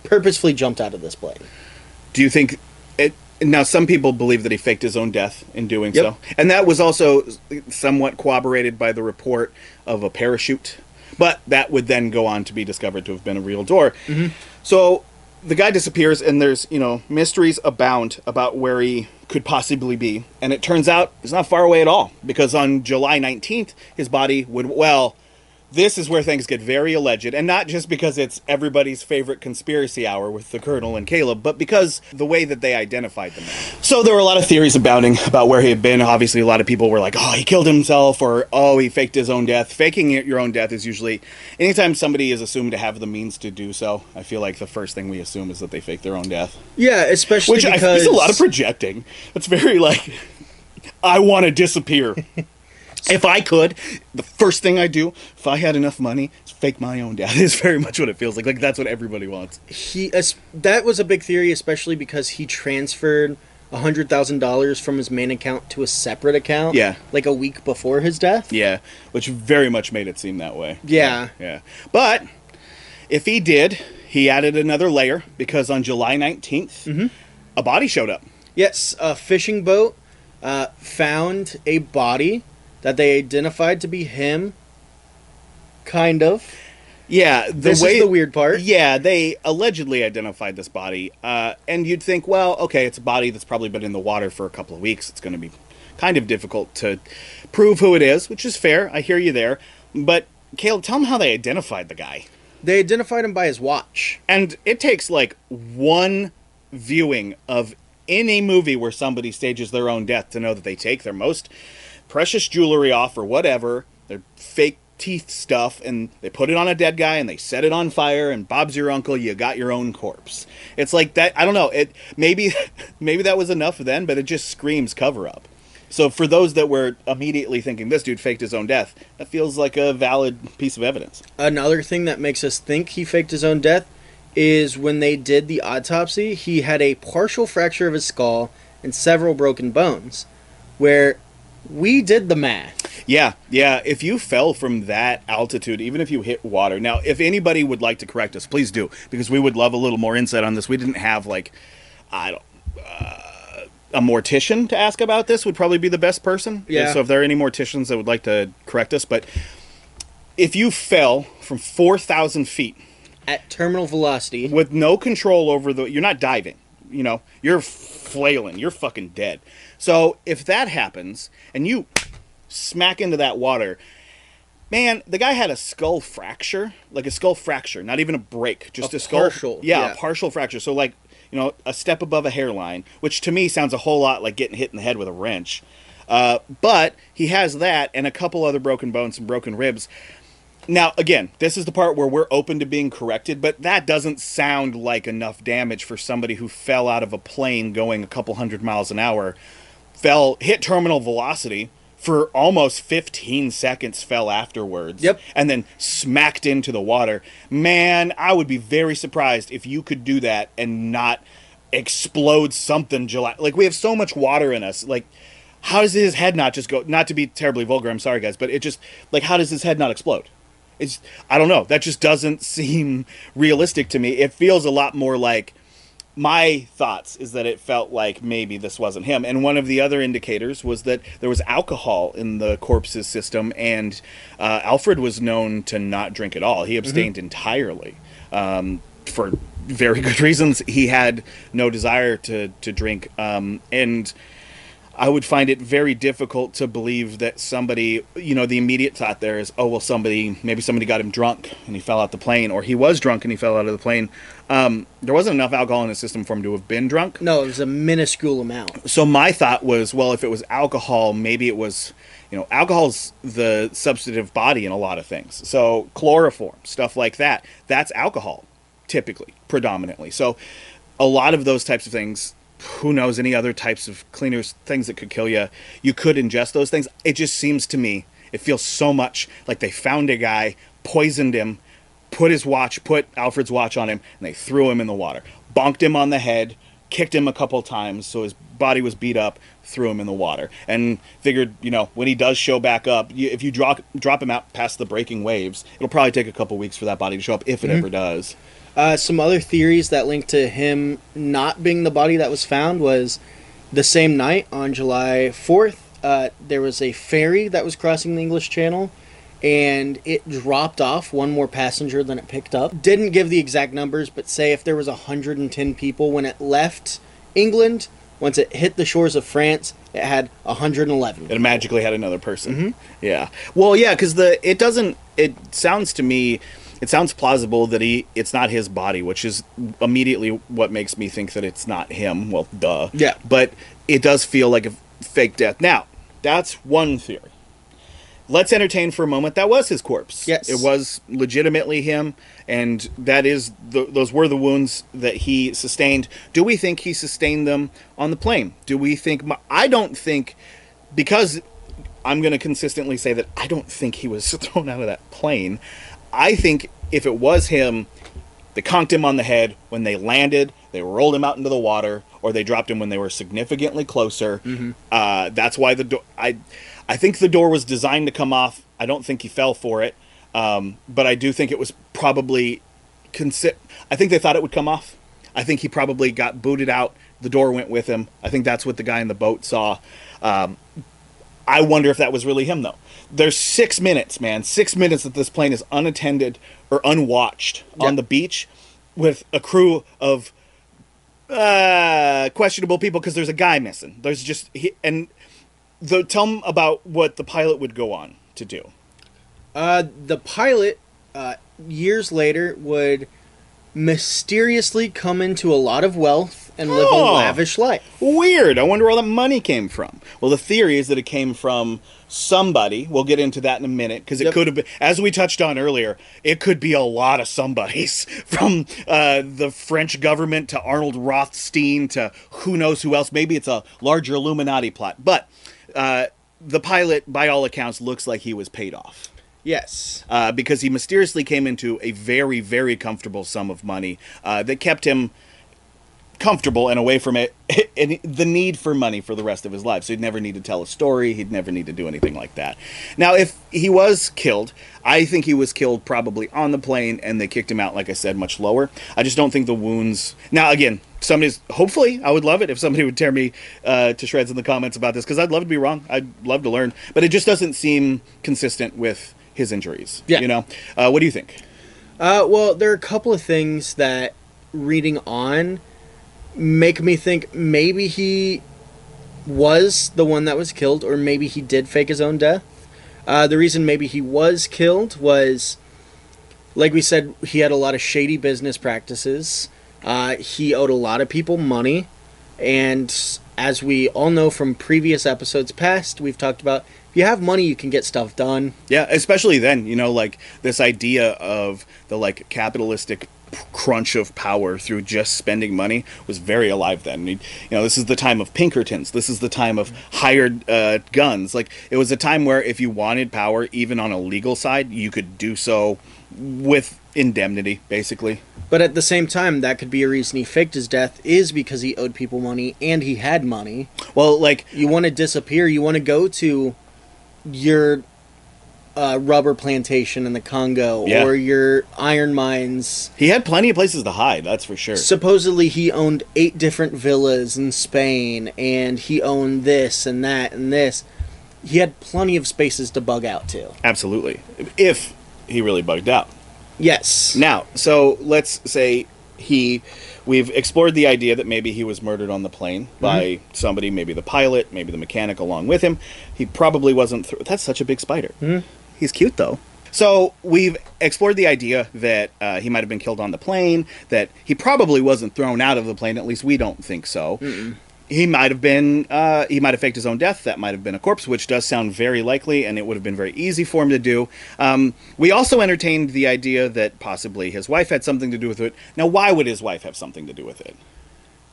purposefully jumped out of this plane. Do you think it? Now, some people believe that he faked his own death in doing Yep. so, and that was also somewhat corroborated by the report of a parachute. But that would then go on to be discovered to have been a real door. Mm-hmm. So the guy disappears, and there's you know mysteries abound about where he could possibly be. And it turns out it's not far away at all, because on July 19th, his body would well. This is where things get very alleged, and not just because it's everybody's favorite conspiracy hour with the Colonel and Caleb, but because the way that they identified the man. So there were a lot of theories abounding about where he had been. Obviously, a lot of people were like, "Oh, he killed himself," or "Oh, he faked his own death." Faking your own death is usually anytime somebody is assumed to have the means to do so. I feel like the first thing we assume is that they fake their own death, Yeah, especially which I because think is a lot of projecting. It's very like, I want to disappear. If I could, the first thing I do, if I had enough money, is fake my own death. Is very much what it feels like. Like that's what everybody wants. he that was a big theory, especially because he transferred hundred thousand dollars from his main account to a separate account. Yeah. like a week before his death. Yeah, which very much made it seem that way. Yeah. Yeah. But if he did, he added another layer because on July 19th, a body showed up. Yes, a fishing boat uh, found a body that they identified to be him. Kind of. Yeah, the This way is the weird part. Yeah, they allegedly identified this body, uh, and you'd think, well, okay, it's a body that's probably been in the water for a couple of weeks. It's going to be kind of difficult to prove who it is, which is fair. I hear you there, but Caleb, tell them how they identified the guy. They identified him by his watch. And it takes like one viewing of any movie where somebody stages their own death to know that they take their most precious jewelry off or whatever, their fake teeth stuff, and they put it on a dead guy and they set it on fire. And Bob's your uncle. You got your own corpse. It's like that. I don't know. It maybe maybe that was enough then, but it just screams cover up. So for those that were immediately thinking this dude faked his own death, that feels like a valid piece of evidence. Another thing that makes us think he faked his own death is when they did the autopsy, he had a partial fracture of his skull and several broken bones. Where we did the math. Yeah, yeah. If you fell from that altitude, even if you hit water. Now, if anybody would like to correct us, please do, because we would love a little more insight on this. We didn't have like, I don't. Uh, a mortician to ask about this would probably be the best person. Yeah. So if there are any morticians that would like to correct us, but if you fell from four thousand feet At terminal velocity, with no control over the, you're not diving. You know, you're flailing. You're fucking dead. So if that happens and you smack into that water, man, the guy had a skull fracture, like a skull fracture, not even a break, just a, A skull. partial, yeah, yeah. a partial fracture. So like, you know, a step above a hairline, which to me sounds a whole lot like getting hit in the head with a wrench. Uh, but he has that and a couple other broken bones and broken ribs. Now, again, this is the part where we're open to being corrected, but that doesn't sound like enough damage for somebody who fell out of a plane going a couple hundred miles an hour, fell, hit terminal velocity for almost 15 seconds, fell afterwards. Yep. And then smacked into the water. Man, I would be very surprised if you could do that and not explode something July. Like, we have so much water in us. Like, how does his head not just go? Not to be terribly vulgar, I'm sorry, guys, but it just, like, how does his head not explode? It's I don't know. That just doesn't seem realistic to me. It feels a lot more like my thoughts is that it felt like maybe this wasn't him. And one of the other indicators was that there was alcohol in the corpse's system, and uh, Alfred was known to not drink at all. He abstained entirely um, for very good reasons. He had no desire to to drink, um, and I would find it very difficult to believe that somebody, you know, the immediate thought there is, oh, well, somebody, maybe somebody got him drunk and he fell out the plane, or he was drunk and he fell out of the plane. Um, there wasn't enough alcohol in his system for him to have been drunk. no, it was a minuscule amount. So my thought was, well, if it was alcohol, maybe it was, you know, alcohol's the substantive body in a lot of things. So chloroform, stuff like that, that's alcohol, typically, predominantly. So a lot of those types of things who knows any other types of cleaners things that could kill you you could ingest those things. It just seems to me it feels so much like they found a guy poisoned him put his watch put alfred's watch on him and they threw him in the water. Bonked him on the head kicked him a couple times so his body was beat up threw him in the water and figured you know when he does show back up you, if you drop drop him out past the breaking waves it'll probably take a couple weeks for that body to show up if it mm-hmm. ever does Uh, some other theories that link to him not being the body that was found was the same night on July 4th, uh, there was a ferry that was crossing the English Channel and it dropped off one more passenger than it picked up. Didn't give the exact numbers, but say if there was 110 people when it left England, once it hit the shores of France, it had 111. it magically had another person. Yeah. Well, yeah, because the it doesn't. It sounds to me, it sounds plausible that he it's not his body, which is immediately what makes me think that it's not him. Well, duh. Yeah. But it does feel like a fake death. Now, that's one theory. Let's entertain for a moment. That was his corpse. Yes. It was legitimately him, and that is the, those were the wounds that he sustained. Do we think he sustained them on the plane? Do we think? I don't think because I'm going to consistently say that I don't think he was thrown out of that plane. I think if it was him, they conked him on the head when they landed, they rolled him out into the water, or they dropped him when they were significantly closer. Uh, that's why the door. I, I think the door was designed to come off. I don't think he fell for it, um, but I do think it was probably. Consi- I think they thought it would come off. I think he probably got booted out. The door went with him. I think that's what the guy in the boat saw. Um, I wonder if that was really him though. There's six minutes, man. Six minutes that this plane is unattended or unwatched on the beach with a crew of uh, questionable people because there's a guy missing. There's just he, and the tell them about what the pilot would go on to do. Uh, the pilot, uh, years later would mysteriously come into a lot of wealth and live Oh. a lavish life. Weird. I wonder where all that money came from. Well, the theory is that it came from somebody. We'll get into that in a minute because it Yep. could have been, as we touched on earlier, it could be a lot of somebodies from uh, the French government to Arnold Rothstein to who knows who else. Maybe it's a larger Illuminati plot. But uh, the pilot, by all accounts, looks like he was paid off. Yes. uh, because he mysteriously came into a very, very comfortable sum of money uh, that kept him comfortable and away from it and the need for money for the rest of his life. So he'd never need to tell a story. He'd never need to do anything like that. Now, if he was killed, I think he was killed probably on the plane and they kicked him out, like I said, much lower. I just don't think the wounds. Now, again, somebody's. Hopefully, I would love it if somebody would tear me uh, to shreds in the comments about this because I'd love to be wrong. I'd love to learn. But it just doesn't seem consistent with his injuries. Yeah. You know? Uh, what do you think? Uh, well, there are a couple of things that reading on make me think maybe he was the one that was killed, or maybe he did fake his own death. Uh, the reason maybe he was killed was, like we said, he had a lot of shady business practices. Uh, he owed a lot of people money, and as we all know from previous episodes past, we've talked about if you have money, you can get stuff done. Yeah, especially then, you know, like this idea of the like capitalistic p- crunch of power through just spending money was very alive then. You know, this is the time of Pinkertons. This is the time of hired uh, guns. Like it was a time where if you wanted power, even on a legal side, you could do so with indemnity, basically. But at the same time, that could be a reason he faked his death is because he owed people money and he had money. Well, like You want to disappear, you want to go to your uh, rubber plantation in the Congo Yeah. or your iron mines. he had plenty of places to hide. That's for sure. Supposedly, he owned eight different villas in Spain and he owned this and that and this. He had plenty of spaces to bug out to. Absolutely, if he really bugged out. Yes. Now, so let's say he, we've explored the idea that maybe he was murdered on the plane by somebody, maybe the pilot, maybe the mechanic along with him. He probably wasn't. Th- That's such a big spider. He's cute though. So we've explored the idea that uh, he might have been killed on the plane. That he probably wasn't thrown out of the plane. At least we don't think so. He might have been. Uh, he might have faked his own death. That might have been a corpse, which does sound very likely, and it would have been very easy for him to do. Um, we also entertained the idea that possibly his wife had something to do with it. Now, why would his wife have something to do with it?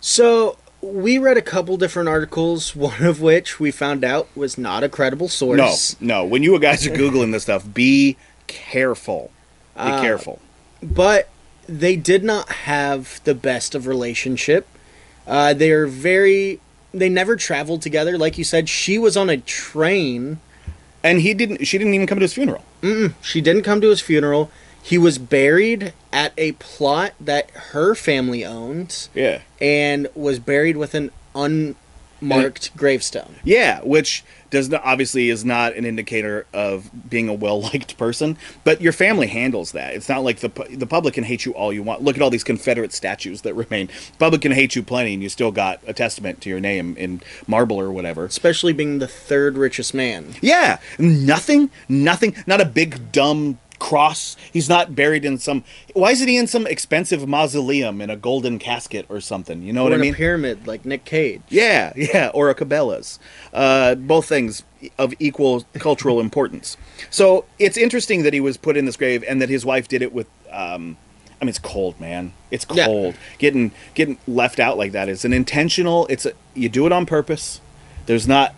So we read a couple different articles, one of which we found out was not a credible source. No, no. When you guys are googling this stuff, be careful. Be Uh, careful. But they did not have the best of relationship. Uh, they are very. They never traveled together. Like you said, she was on a train. And he didn't. She didn't even come to his funeral. She didn't come to his funeral. He was buried at a plot that her family owned Yeah. and was buried with an unmarked gravestone. Yeah, which does not obviously is not an indicator of being a well liked person, but your family handles that. It's not like the the public can hate you all you want. Look at all these Confederate statues that remain. Public can hate you plenty, and you still got a testament to your name in marble or whatever. Especially being the third richest man. Yeah, nothing, nothing, not a big dumb cross. He's not buried in some. Why isn't he in some expensive mausoleum in a golden casket or something? You know Or what I in mean? a pyramid like Nick Cage. Yeah, yeah, or a Cabela's. Uh, both things of equal cultural importance. So it's interesting that he was put in this grave and that his wife did it with. Um, I mean, it's cold, man. It's cold. Yeah. Getting getting left out like that is an intentional. It's a you do it on purpose. There's not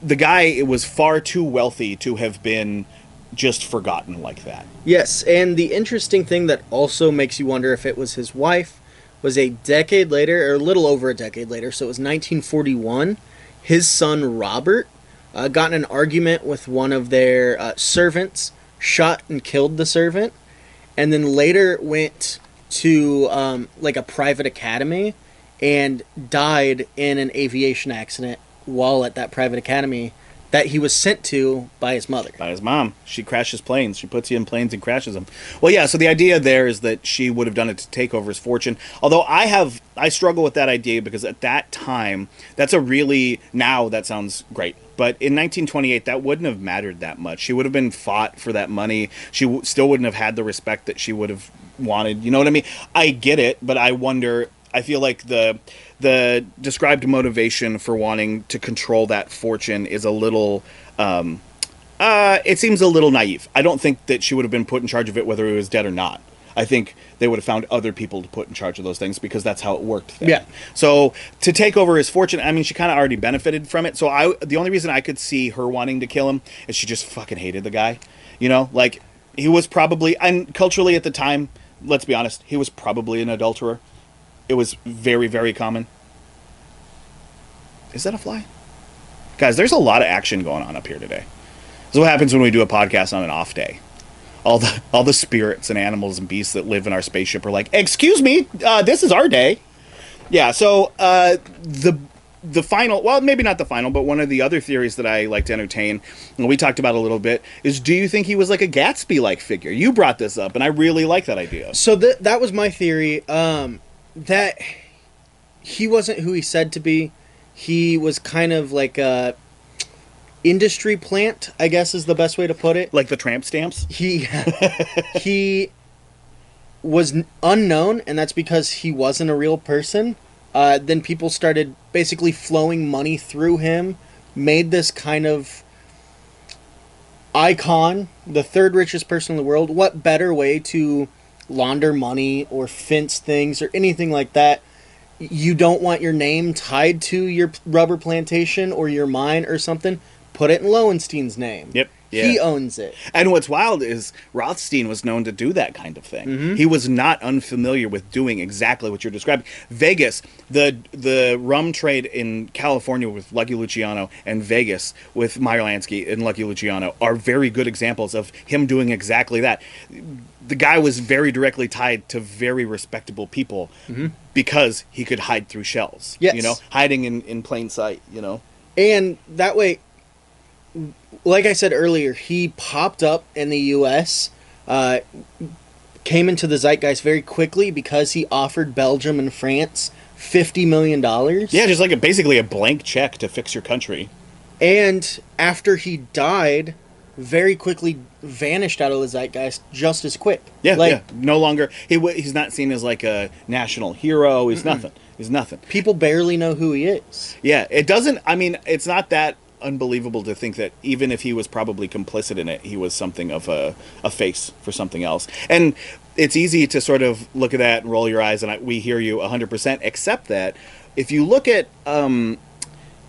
the guy. It was far too wealthy to have been just forgotten like that. Yes, and the interesting thing that also makes you wonder if it was his wife was a decade later, or a little over a decade later, so it was 1941. His son Robert uh, got in an argument with one of their uh, servants, shot and killed the servant, and then later went to um, like a private academy and died in an aviation accident while at that private academy that he was sent to by his mother. by his mom. She crashes planes. She puts you in planes and crashes them. Well, yeah. So the idea there is that she would have done it to take over his fortune. Although I have, I struggle with that idea because at that time, that's a really now that sounds great. But in 1928, that wouldn't have mattered that much. She would have been fought for that money. She w- still wouldn't have had the respect that she would have wanted. You know what I mean? I get it, but I wonder. I feel like the the described motivation for wanting to control that fortune is a little. Um, uh, it seems a little naive. I don't think that she would have been put in charge of it whether it was dead or not. I think they would have found other people to put in charge of those things because that's how it worked. Then. Yeah. So to take over his fortune, I mean, she kind of already benefited from it. So I, the only reason I could see her wanting to kill him is she just fucking hated the guy. You know, like he was probably and culturally at the time. Let's be honest, he was probably an adulterer. It was very, very common. Is that a fly? Guys, there's a lot of action going on up here today. This is what happens when we do a podcast on an off day. All the all the spirits and animals and beasts that live in our spaceship are like, "Excuse me, uh, this is our day." Yeah. So uh, the the final, well, maybe not the final, but one of the other theories that I like to entertain, and we talked about a little bit, is: Do you think he was like a Gatsby-like figure? You brought this up, and I really like that idea. So th- that was my theory. Um, that he wasn't who he said to be. He was kind of like a industry plant, I guess is the best way to put it. Like the tramp stamps. He he was unknown, and that's because he wasn't a real person. Uh, then people started basically flowing money through him, made this kind of icon, the third richest person in the world. What better way to launder money or fence things or anything like that? You don't want your name tied to your rubber plantation or your mine or something. Put it in Loewenstein's name. Yep. Yeah. He owns it. And what's wild is Rothstein was known to do that kind of thing. Mm-hmm. He was not unfamiliar with doing exactly what you're describing. Vegas, the the rum trade in California with Lucky Luciano and Vegas with Meyer Lansky and Lucky Luciano are very good examples of him doing exactly that. The guy was very directly tied to very respectable people because he could hide through shells. Mm-hmm. Yes. You know, hiding in, in plain sight, you know. And that way, like I said earlier, he popped up in the U.S., uh, came into the zeitgeist very quickly because he offered Belgium and France $50 million. Yeah, just like a, basically a blank check to fix your country. And after he died, very quickly vanished out of the zeitgeist just as quick. Yeah, like, yeah. No longer he he's not seen as like a national hero. He's nothing. He's nothing. People barely know who he is. Yeah, it doesn't. I mean, it's not that unbelievable to think that even if he was probably complicit in it, he was something of a a face for something else. And it's easy to sort of look at that and roll your eyes, and I, we hear you hundred percent. Except that if you look at um,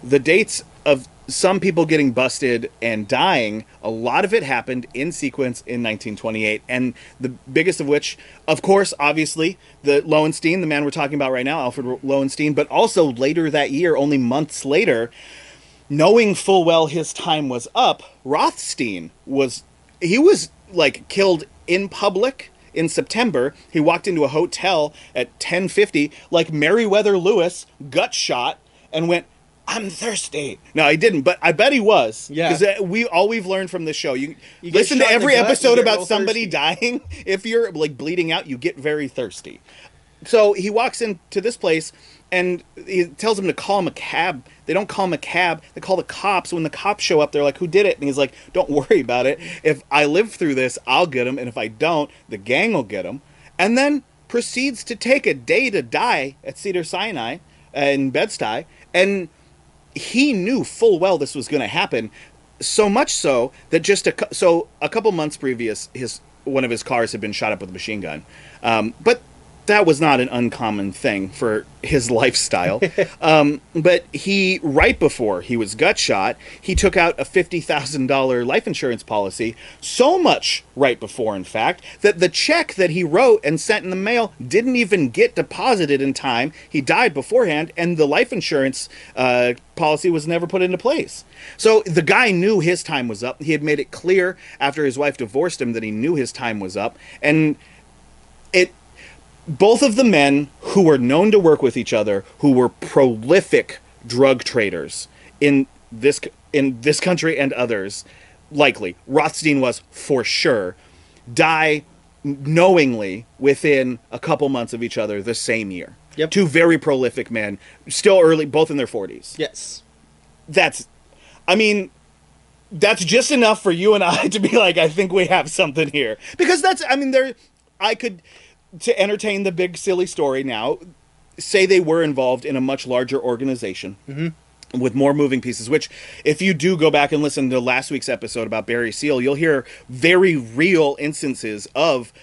the dates of some people getting busted and dying, a lot of it happened in sequence in 1928. And the biggest of which, of course, obviously, the Loewenstein, the man we're talking about right now, Alfred Loewenstein, but also later that year, only months later, knowing full well his time was up, Rothstein was, he was like killed in public in September. He walked into a hotel at 1050 like Meriwether Lewis, gut shot, and went, I'm thirsty. No, he didn't, but I bet he was. Yeah. Because we all we've learned from this show. You, You listen to shot in the every gut, episode about somebody thirsty. dying. If you're like bleeding out, you get very thirsty. So he walks into this place and he tells him to call him a cab. They don't call him a cab. They call the cops. When the cops show up, they're like, "Who did it?" And he's like, "Don't worry about it. If I live through this, I'll get him, and if I don't, the gang will get him." And then proceeds to take a day to die at Cedar Sinai uh, in Bed-Stuy, and he knew full well this was going to happen. So much so that just a so a couple months previous, his one of his cars had been shot up with a machine gun, um, but that was not an uncommon thing for his lifestyle. um, but he, right before he was gut shot, he took out a fifty thousand dollar life insurance policy. So much right before, in fact, that the check that he wrote and sent in the mail didn't even get deposited in time. He died beforehand, and the life insurance uh, policy was never put into place. So the guy knew his time was up. He had made it clear after his wife divorced him that he knew his time was up, and it both of the men who were known to work with each other, who were prolific drug traders in this in this country and others, likely Rothstein was for sure, die knowingly within a couple months of each other the same year. Yep. Two very prolific men, still early, both in their forties Yes. that's I mean, that's just enough for you and I to be like, I think we have something here. Because that's, I mean, there, I could, to entertain the big silly story now, say they were involved in a much larger organization. With more moving pieces, which, if you do go back and listen to last week's episode about Barry Seal, you'll hear very real instances of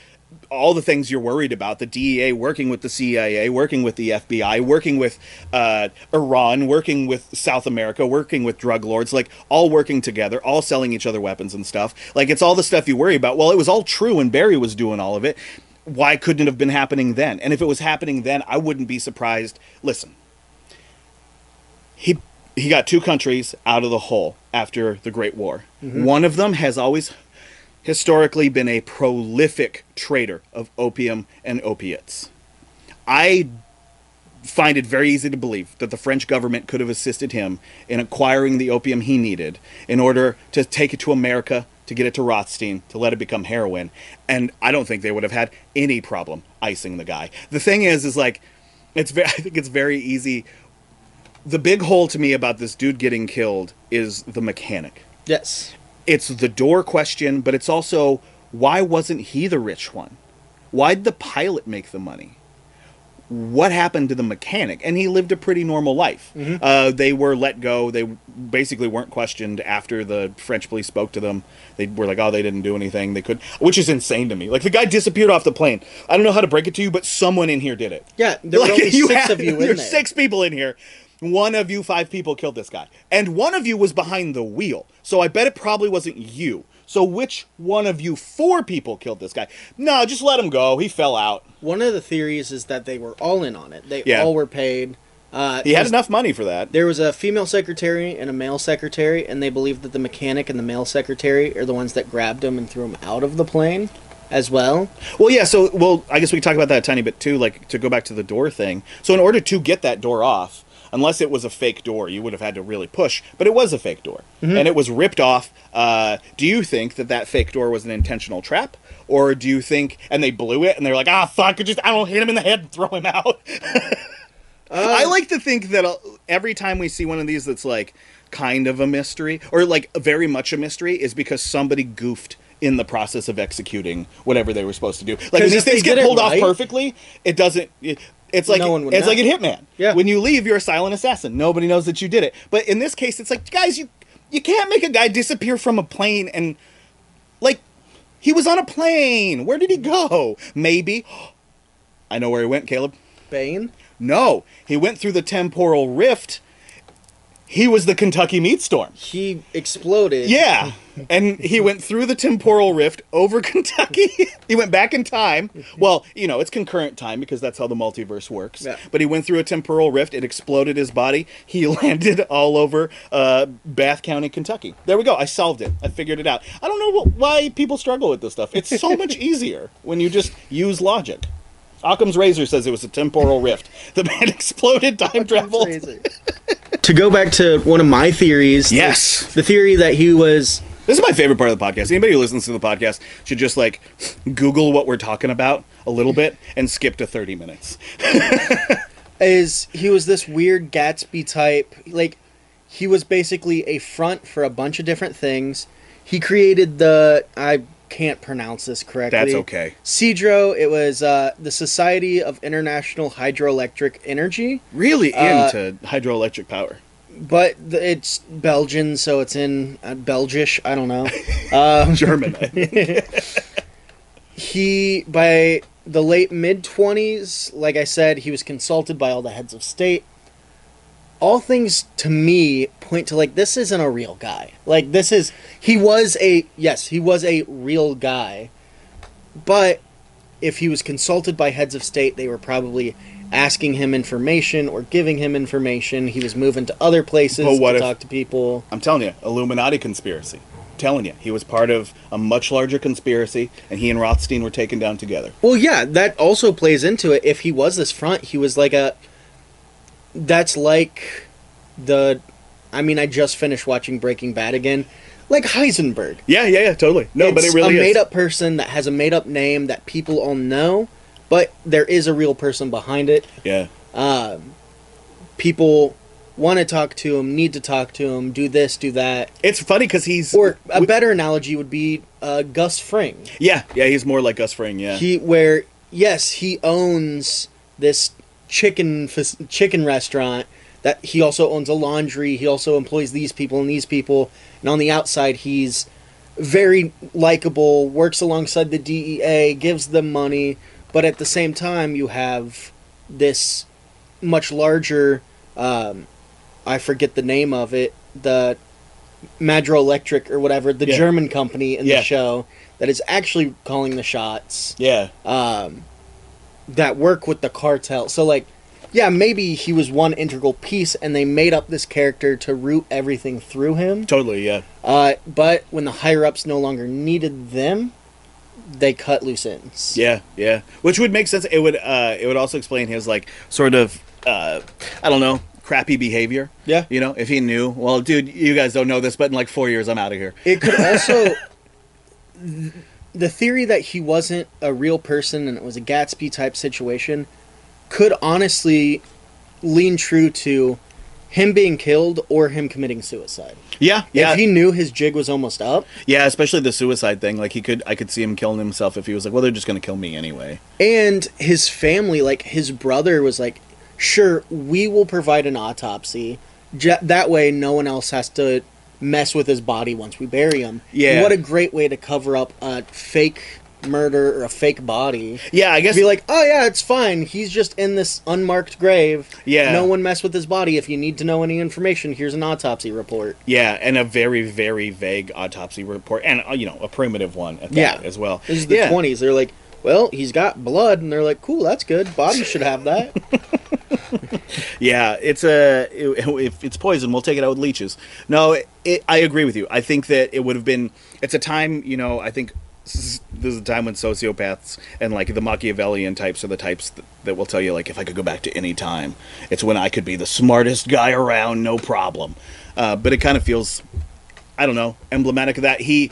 all the things you're worried about the DEA working with the CIA, working with the FBI, working with uh, Iran, working with South America, working with drug lords, like all working together, all selling each other weapons and stuff. Like it's all the stuff you worry about. Well, it was all true when Barry was doing all of it. Why couldn't it have been happening then? And if it was happening then, I wouldn't be surprised. Listen, he he got two countries out of the hole after the Great War. Mm-hmm. One of them has always historically been a prolific trader of opium and opiates. I find it very easy to believe that the French government could have assisted him in acquiring the opium he needed in order to take it to America, to get it to Rothstein, to let it become heroin. And I don't think they would have had any problem icing the guy. The thing is, is like, it's very, I think it's very easy. The big hole to me about this dude getting killed is the mechanic Yes. it's the door question, but it's also why wasn't he the rich one? Why'd the pilot make the money? What happened to the mechanic? And he lived a pretty normal life. Uh, they were let go. They basically weren't questioned after the French police spoke to them. They were like, "Oh, they didn't do anything. They could," which is insane to me. Like the guy disappeared off the plane. I don't know how to break it to you, but someone in here did it. Yeah, there were only six had- of you in There's six people in here. One of you, five people killed this guy, and one of you was behind the wheel. So I bet it probably wasn't you. So which one of you, four people, killed this guy? No, just let him go. He fell out. One of the theories is that they were all in on it. They Yeah. all were paid. Uh, He had enough money for that. There was a female secretary and a male secretary, and they believe that the mechanic and the male secretary are the ones that grabbed him and threw him out of the plane, as well. Well, yeah. So, well, I guess we can talk about that a tiny bit too. Like to go back to the door thing. So, in order to get that door off, unless it was a fake door, you would have had to really push. But it was a fake door, and it was ripped off. Uh, do you think that that fake door was an intentional trap, or do you think? And they blew it, and they're like, ah, fuck, just I don't hit him in the head and throw him out. I like to think that uh, every time we see one of these that's like kind of a mystery or like very much a mystery is because somebody goofed in the process of executing whatever they were supposed to do. Like if these things get pulled off perfectly, it doesn't. It, it's like No it's know. like a hitman. Yeah. When you leave, you're a silent assassin. Nobody knows that you did it. But in this case, it's like guys, you you can't make a guy disappear from a plane and like he was on a plane. Where did he go? Maybe. I know where he went, Caleb. Bane. No, he went through the temporal rift. He was the Kentucky meat storm. He exploded. Yeah. And he went through the temporal rift over Kentucky. he went back in time. Well, you know, it's concurrent time because that's how the multiverse works. Yeah. But he went through a temporal rift. It exploded his body. He landed all over uh, Bath County, Kentucky. There we go. I solved it. I figured it out. I don't know wh- why people struggle with this stuff. It's so much easier when you just use logic. Occam's razor says it was a temporal rift. The man exploded, time traveled. Crazy. to go back to one of my theories. Yes. The, the theory that he was This is my favorite part of the podcast. Anybody who listens to the podcast should just like Google what we're talking about a little bit and skip to 30 minutes. is he was this weird Gatsby type. Like he was basically a front for a bunch of different things. He created the I can't pronounce this correctly. That's okay. Sidro. It was uh, the Society of International Hydroelectric Energy, Really Uh, into hydroelectric power. but it's Belgian, so it's in uh, Belgish. I don't know. Um, German. he by the late mid 20s like i said he was consulted by all the heads of state all things to me point to like this isn't a real guy like this is he was a yes he was a real guy but if he was consulted by heads of state they were probably asking him information or giving him information he was moving to other places But what to if- talk to people I'm telling you, Illuminati conspiracy. telling you, he was part of a much larger conspiracy, and he and Rothstein were taken down together. Well, yeah, that also plays into it. If he was this front, he was like a. That's like the. I mean, I just finished watching Breaking Bad again. Like Heisenberg. Yeah, yeah, yeah, totally. No, but it really is a made up person that has a made up name that people all know, but there is a real person behind it. Yeah. Um, people want to talk to him, need to talk to him, do this, do that. It's funny because he's Or a better analogy would be uh, Gus Fring. yeah, yeah, he's more like Gus Fring. Yeah, He where yes, he owns this chicken chicken restaurant that he also owns a laundry. He also employs these people and these people, and on the outside he's very likable, works alongside the DEA, gives them money, but at the same time you have this much larger um, I forget the name of it, the Madro Electric or whatever, the Yeah. German company in Yeah. the show that is actually calling the shots yeah, um, that work with the cartel. So like, yeah, maybe he was one integral piece, and they made up this character to root everything through him. totally. Yeah, Uh, but when the higher ups no longer needed them, they cut loose ends. yeah, yeah. Which would make sense. It would. Uh, it would also explain his like sort of. Uh, I don't know. Crappy behavior. Yeah. You know, if he knew, well, dude, you guys don't know this, but in like four years, I'm out of here. It could also. the theory that he wasn't a real person and it was a Gatsby type situation could honestly lean true to him being killed or him committing suicide. Yeah, yeah, If he knew his jig was almost up, yeah. Especially the suicide thing. Like he could, I could see him killing himself if he was like, well, they're just gonna kill me anyway. and his family, like his brother, was like, "Sure, we will provide an autopsy. J- that way, no one else has to mess with his body once we bury him." Yeah. what a great way to cover up a fake murder or a fake body. Yeah, I guess. Be like, "Oh yeah, it's fine. He's just in this unmarked grave. Yeah. no one mess with his body. If you need to know any information, here's an autopsy report." Yeah, and a very, very vague autopsy report, and uh, you know, a primitive one at that Yeah. as well. This is the yeah. twenties. They're like, "Well, he's got blood," and they're like, "Cool, that's good. Body should have that." Yeah, it's a if it's poison, we'll take it out with leeches. No, it, I agree with you. I think that it would have been. It's a time, you know. I think this is, this is a time when sociopaths and like the Machiavellian types are the types that, that will tell you like if I could go back to any time, it's when I could be the smartest guy around, no problem. Uh, but it kind of feels, I don't know, emblematic of that. He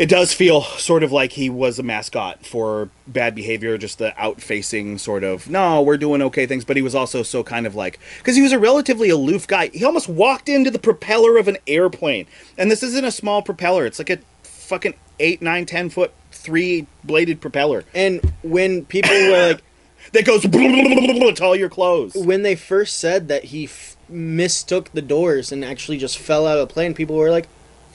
it does feel sort of like he was a mascot for bad behavior, just the out-facing sort of no, we're doing okay things. But he was also so kind of like because he was a relatively aloof guy. He almost walked into the propeller of an airplane, and this isn't a small propeller. It's like a fucking eight, nine, ten foot three bladed propeller and when people were like, that goes to all your clothes. when they first said that he f- mistook the doors and actually just fell out of the plane, people were like,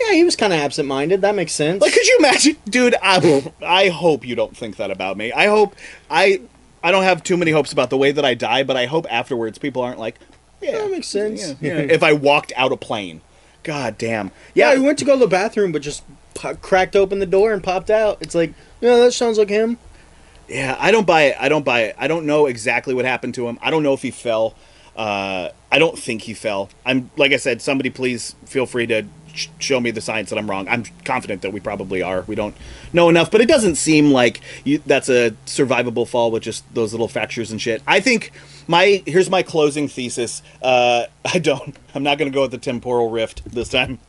"Yeah, he was kind of absent-minded. That makes sense." Like, could you imagine, dude? I, I hope you don't think that about me. I hope I I don't have too many hopes about the way that I die, but I hope afterwards people aren't like, yeah, That makes sense. yeah, yeah. if I walked out a plane, god damn, yeah, yeah, he went to go to the bathroom, but just po- cracked open the door and popped out. It's like, yeah, that sounds like him. yeah. I don't buy it. I don't buy it. I don't know exactly what happened to him. I don't know if he fell. Uh, I don't think he fell. I'm like I said. Somebody please feel free to sh- show me the science that I'm wrong. I'm confident that we probably are. We don't know enough, but it doesn't seem like you, that's a survivable fall with just those little fractures and shit. I think my here's my closing thesis. Uh, I don't. I'm not going to go with the temporal rift this time.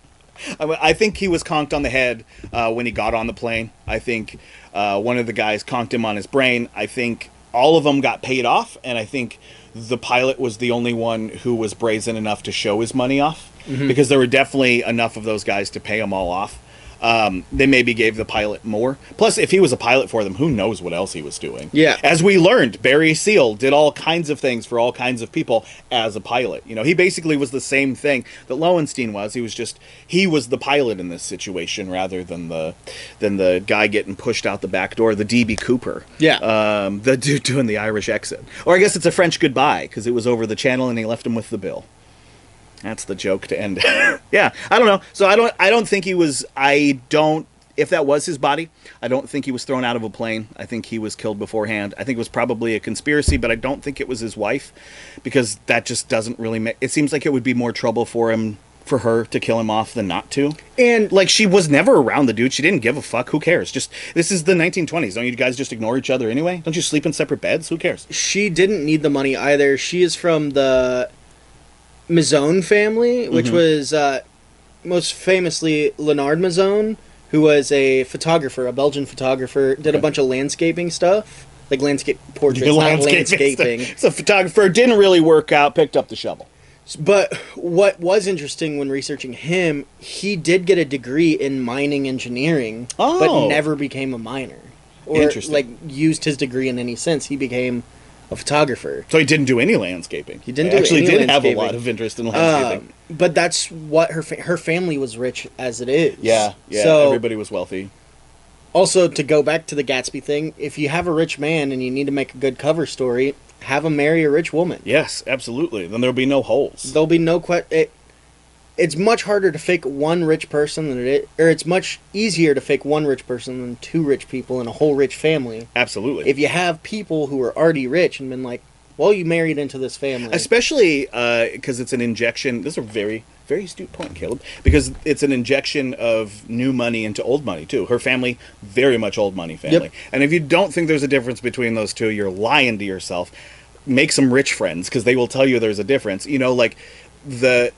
I think he was conked on the head uh, when he got on the plane. I think uh, one of the guys conked him on his brain. I think all of them got paid off, and I think the pilot was the only one who was brazen enough to show his money off because there were definitely enough of those guys to pay them all off. Um, they maybe gave the pilot more. Plus, if he was a pilot for them, who knows what else he was doing? Yeah. As we learned, Barry Seal did all kinds of things for all kinds of people as a pilot. You know, he basically was the same thing that Loewenstein was. He was just he was the pilot in this situation rather than the than the guy getting pushed out the back door, the DB Cooper. Yeah. Um, the dude doing the Irish exit. Or I guess it's a French goodbye because it was over the channel and he left him with the bill. That's the joke to end. yeah, I don't know. So I don't. I don't think he was. I don't. If that was his body, I don't think he was thrown out of a plane. I think he was killed beforehand. I think it was probably a conspiracy, but I don't think it was his wife, because that just doesn't really make. It seems like it would be more trouble for him, for her to kill him off than not to. And Like she was never around the dude. She didn't give a fuck. Who cares? Just this is the 1920s. Don't you guys just ignore each other anyway? Don't you sleep in separate beds? Who cares? she didn't need the money either. She is from the Misonne family, which was uh, most famously Leonard Misonne, who was a photographer, a Belgian photographer, did a bunch of landscaping stuff, like landscape portraits, not landscaping. So photographer didn't really work out. Picked up the shovel. But what was interesting when researching him, he did get a degree in mining engineering, Oh. but never became a miner. Or Interesting. like used his degree in any sense. He became a photographer. So he didn't do any landscaping. He didn't do actually any did have a lot of interest in landscaping. Um, but that's what her fa- her family was rich as it is. yeah, yeah. So everybody was wealthy. also to go back to the Gatsby thing, if you have a rich man and you need to make a good cover story, have him marry a rich woman. Yes, absolutely. Then there'll be no holes. There'll be no que- it, It's much harder to fake one rich person than it is, or it's much easier to fake one rich person than two rich people in a whole rich family. Absolutely. If you have people who are already rich and been like, well, you married into this family. especially uh, because it's an injection. This is a very, very astute point, Caleb. Because it's an injection of new money into old money too. Her family, very much old money family. Yep. And if you don't think there's a difference between those two, you're lying to yourself. Make some rich friends because they will tell you there's a difference. You know, like the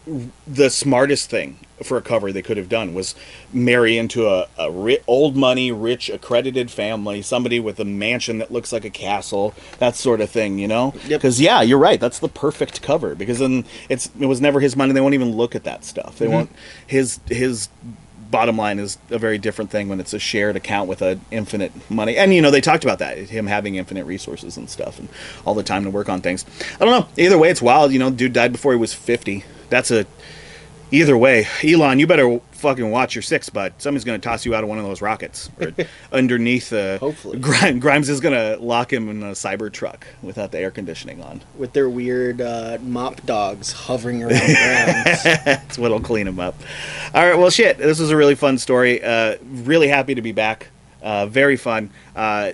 the smartest thing for a cover they could have done was marry into a, a ri- old money, rich, accredited family, somebody with a mansion that looks like a castle, that sort of thing, you know? Yep. Because yeah, you're right. That's the perfect cover because then it's it was never his money. They won't even look at that stuff. They mm-hmm. won't. His his bottom line is a very different thing when it's a shared account with a infinite money. And you know they talked about that him having infinite resources and stuff and all the time to work on things. I don't know. Either way, it's wild. You know, dude died before he was fifty. That's a Either way, Elon, you better fucking watch your six, bud. Somebody's going to toss you out of one of those rockets or underneath. Uh, Hopefully. Grimes, Grimes is going to lock him in a cyber truck without the air conditioning on. with their weird uh, mop dogs hovering around. That's what'll clean him up. All right, well, shit. This was a really fun story. Uh, really happy to be back. Uh, very fun. Uh,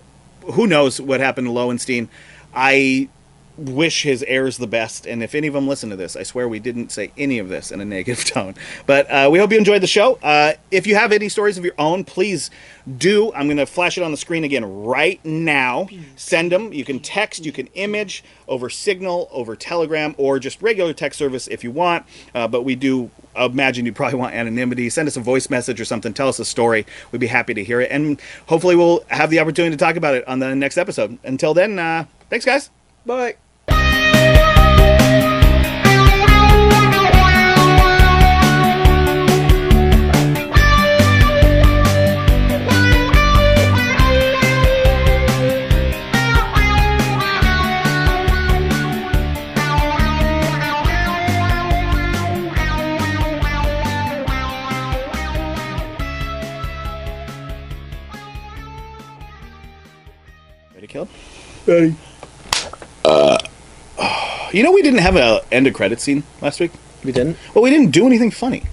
who knows what happened to Loewenstein? I wish his heirs the best, and if any of them listen to this, I swear we didn't say any of this in a negative tone. But uh, we hope you enjoyed the show. Uh, if you have any stories of your own, please do. I'm going to flash it on the screen again right now. Send them. You can text, you can image over Signal, over Telegram, or just regular text service if you want. Uh, but we do imagine you probably want anonymity. Send us a voice message or something. Tell us a story. We'd be happy to hear it. And hopefully, we'll have the opportunity to talk about it on the next episode. Until then, uh, thanks, guys. Bye. Ready. Uh, you know, we didn't have an end of credit scene last week. We didn't. Well, we didn't do anything funny.